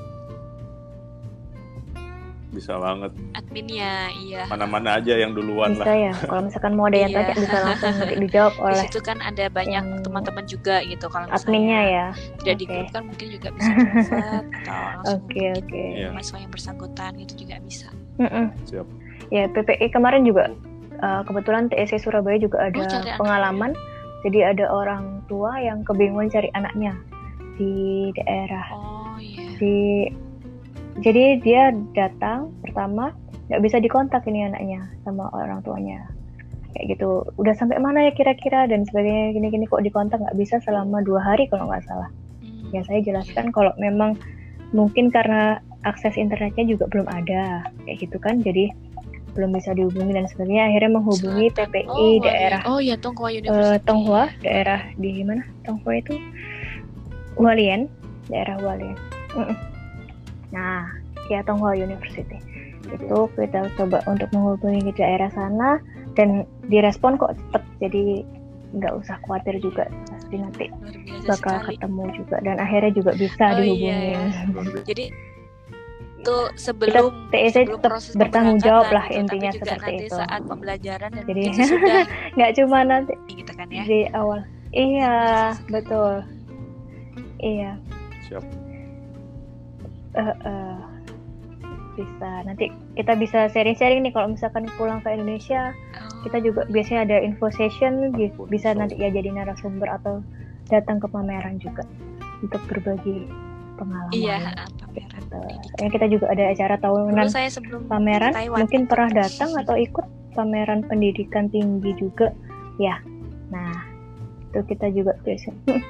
bisa banget adminnya iya mana-mana aja yang duluan Bisa lah ya. Kalau misalkan mau ada yang tanya bisa langsung nanti dijawab di oleh situ kan ada banyak teman-teman juga gitu kalau misalnya adminnya ya. tidak di Oke. grup kan mungkin juga bisa atau langsung Oke, hubungin oke. Iya. mahasiswa yang bersangkutan gitu juga bisa Mm-mm. siap Ya PPI kemarin juga uh, kebetulan TSC Surabaya juga ada Oh, cari anak. pengalaman. Jadi ada orang tua yang kebingungan cari anaknya di daerah. oh iya Di jadi dia datang pertama nggak bisa dikontak ini anaknya sama orang tuanya. Kayak gitu. Udah sampai mana ya kira-kira dan sebagainya gini-gini kok dikontak nggak bisa selama dua hari kalau nggak salah. Hmm. Ya saya jelaskan kalau memang mungkin karena akses internetnya juga belum ada kayak gitu kan. Jadi belum bisa dihubungi dan sebagainya akhirnya menghubungi Selatan. PPI oh, daerah oh ya Tonghua eh, University Tonghua daerah di mana Tonghua itu Hualien daerah Hualien Mm-mm. Nah ya Tonghua University. Itu kita coba untuk menghubungi ke daerah sana dan direspon kok cepet jadi nggak usah khawatir juga pasti nanti bakal sekali. ketemu juga dan akhirnya juga bisa Oh, iya, dihubungin iya. Jadi itu sebelum TEC sebelum tetap proses bertanggung jawab lah gitu, intinya tapi juga seperti nanti itu. saat pembelajaran dan Jadi- nggak cuma nanti gitu kan ya. di awal. Iya betul. Iya. Siap eh, eh, bisa. Nanti kita bisa sharing-sharing nih kalau misalkan pulang ke Indonesia Oh, kita juga biasanya ada info session Apa pun, bisa nanti ya jadi narasumber atau datang ke pameran juga untuk berbagi pengalaman. Iya gitu. pameran. pendidikan. Soalnya kita juga ada acara dulu tahunan saya sebelum pameran. Taiwan mungkin pernah datang atau ikut pameran pendidikan tinggi juga? Ya. Nah itu kita juga biasa.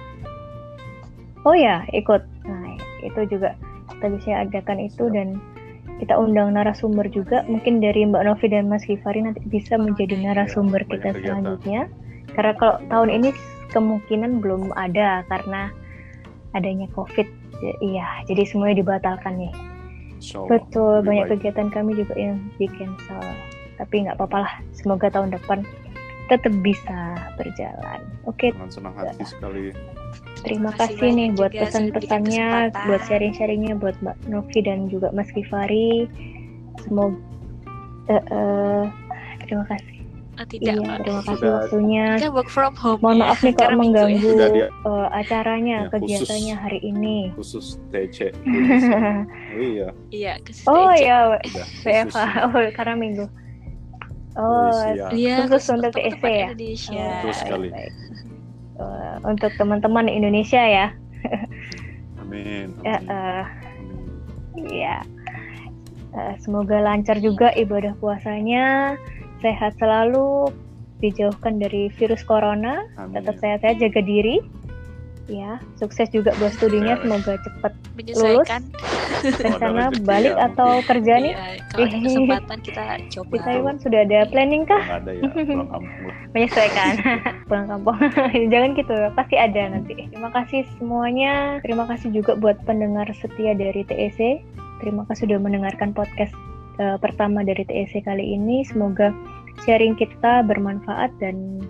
Oh ya ikut. Nah itu juga kita bisa adakan itu dan kita undang narasumber juga mungkin dari Mbak Novi dan Mas Kifari nanti bisa menjadi Iya, narasumber kita kegiatan. selanjutnya karena kalau tahun ini kemungkinan belum ada karena adanya COVID iya jadi semuanya dibatalkan nih. Betul, banyak baik. kegiatan kami juga yang di cancel. Tapi nggak apa-apa lah, semoga tahun depan tetap bisa berjalan. Oke. Okay. senang hati sekali. Terima kasih, nih buat pesan-pesannya, buat sharing-sharingnya buat Mbak Novi dan juga Mas Kifari. Semoga uh, uh, terima kasih. Oh, tidak, iya, terima kasih Sudah. waktunya. Kita work from home. Mohon ya, maaf nih kalau mengganggu ya. uh, acaranya, ya, kegiatannya hari ini. Khusus TC. oh iya. Iya, khusus Oh iya, WFH. Oh, karena minggu. Oh, iya, khusus untuk TEC ya. Indonesia. Terus sekali. Uh, untuk teman-teman Indonesia ya. amin. amin. Ya, uh, iya. Uh, semoga lancar juga ibadah puasanya, sehat selalu, dijauhkan dari virus corona, amin. tetap sehat-sehat, jaga diri ya sukses juga buat studinya semoga cepat lulus. Rencana balik ya, atau kerja nih? Iya, kalau ada kesempatan kita coba. Di Taiwan sudah ada planning kah? Ada ya pulang kampung. Menyesuaikan. Pulang kampung. Jangan gitu pasti ada nanti. Terima kasih semuanya. Terima kasih juga buat pendengar setia dari TEC terima kasih sudah mendengarkan podcast uh, pertama dari TEC kali ini. Semoga sharing kita bermanfaat dan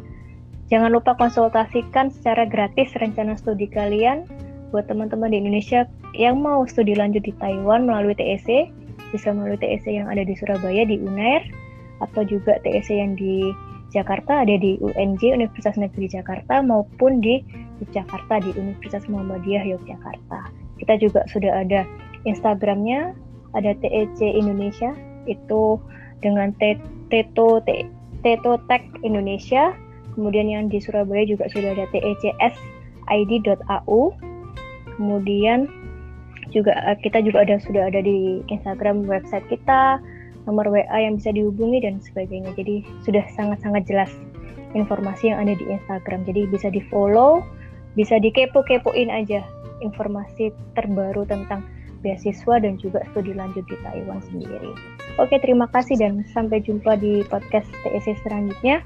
Jangan lupa konsultasikan secara gratis rencana studi kalian buat teman-teman di Indonesia yang mau studi lanjut di Taiwan melalui TEC, bisa melalui TEC yang ada di Surabaya di UNAIR atau juga TEC yang di Jakarta ada di UNJ Universitas Negeri Jakarta maupun di Yogyakarta di Universitas Muhammadiyah Yogyakarta. Kita juga sudah ada Instagramnya, ada TEC Indonesia itu dengan Teto Teto Tech Indonesia Kemudian yang di Surabaya juga sudah ada TECS id.au. Kemudian juga eh, kita juga ada sudah ada di Instagram website kita, nomor WA yang bisa dihubungi dan sebagainya. Jadi sudah sangat-sangat jelas informasi yang ada di Instagram. Jadi bisa di-follow, bisa dikepo-kepoin aja informasi terbaru tentang beasiswa dan juga studi lanjut di Taiwan sendiri. Oke, terima kasih dan sampai jumpa di podcast TEC selanjutnya.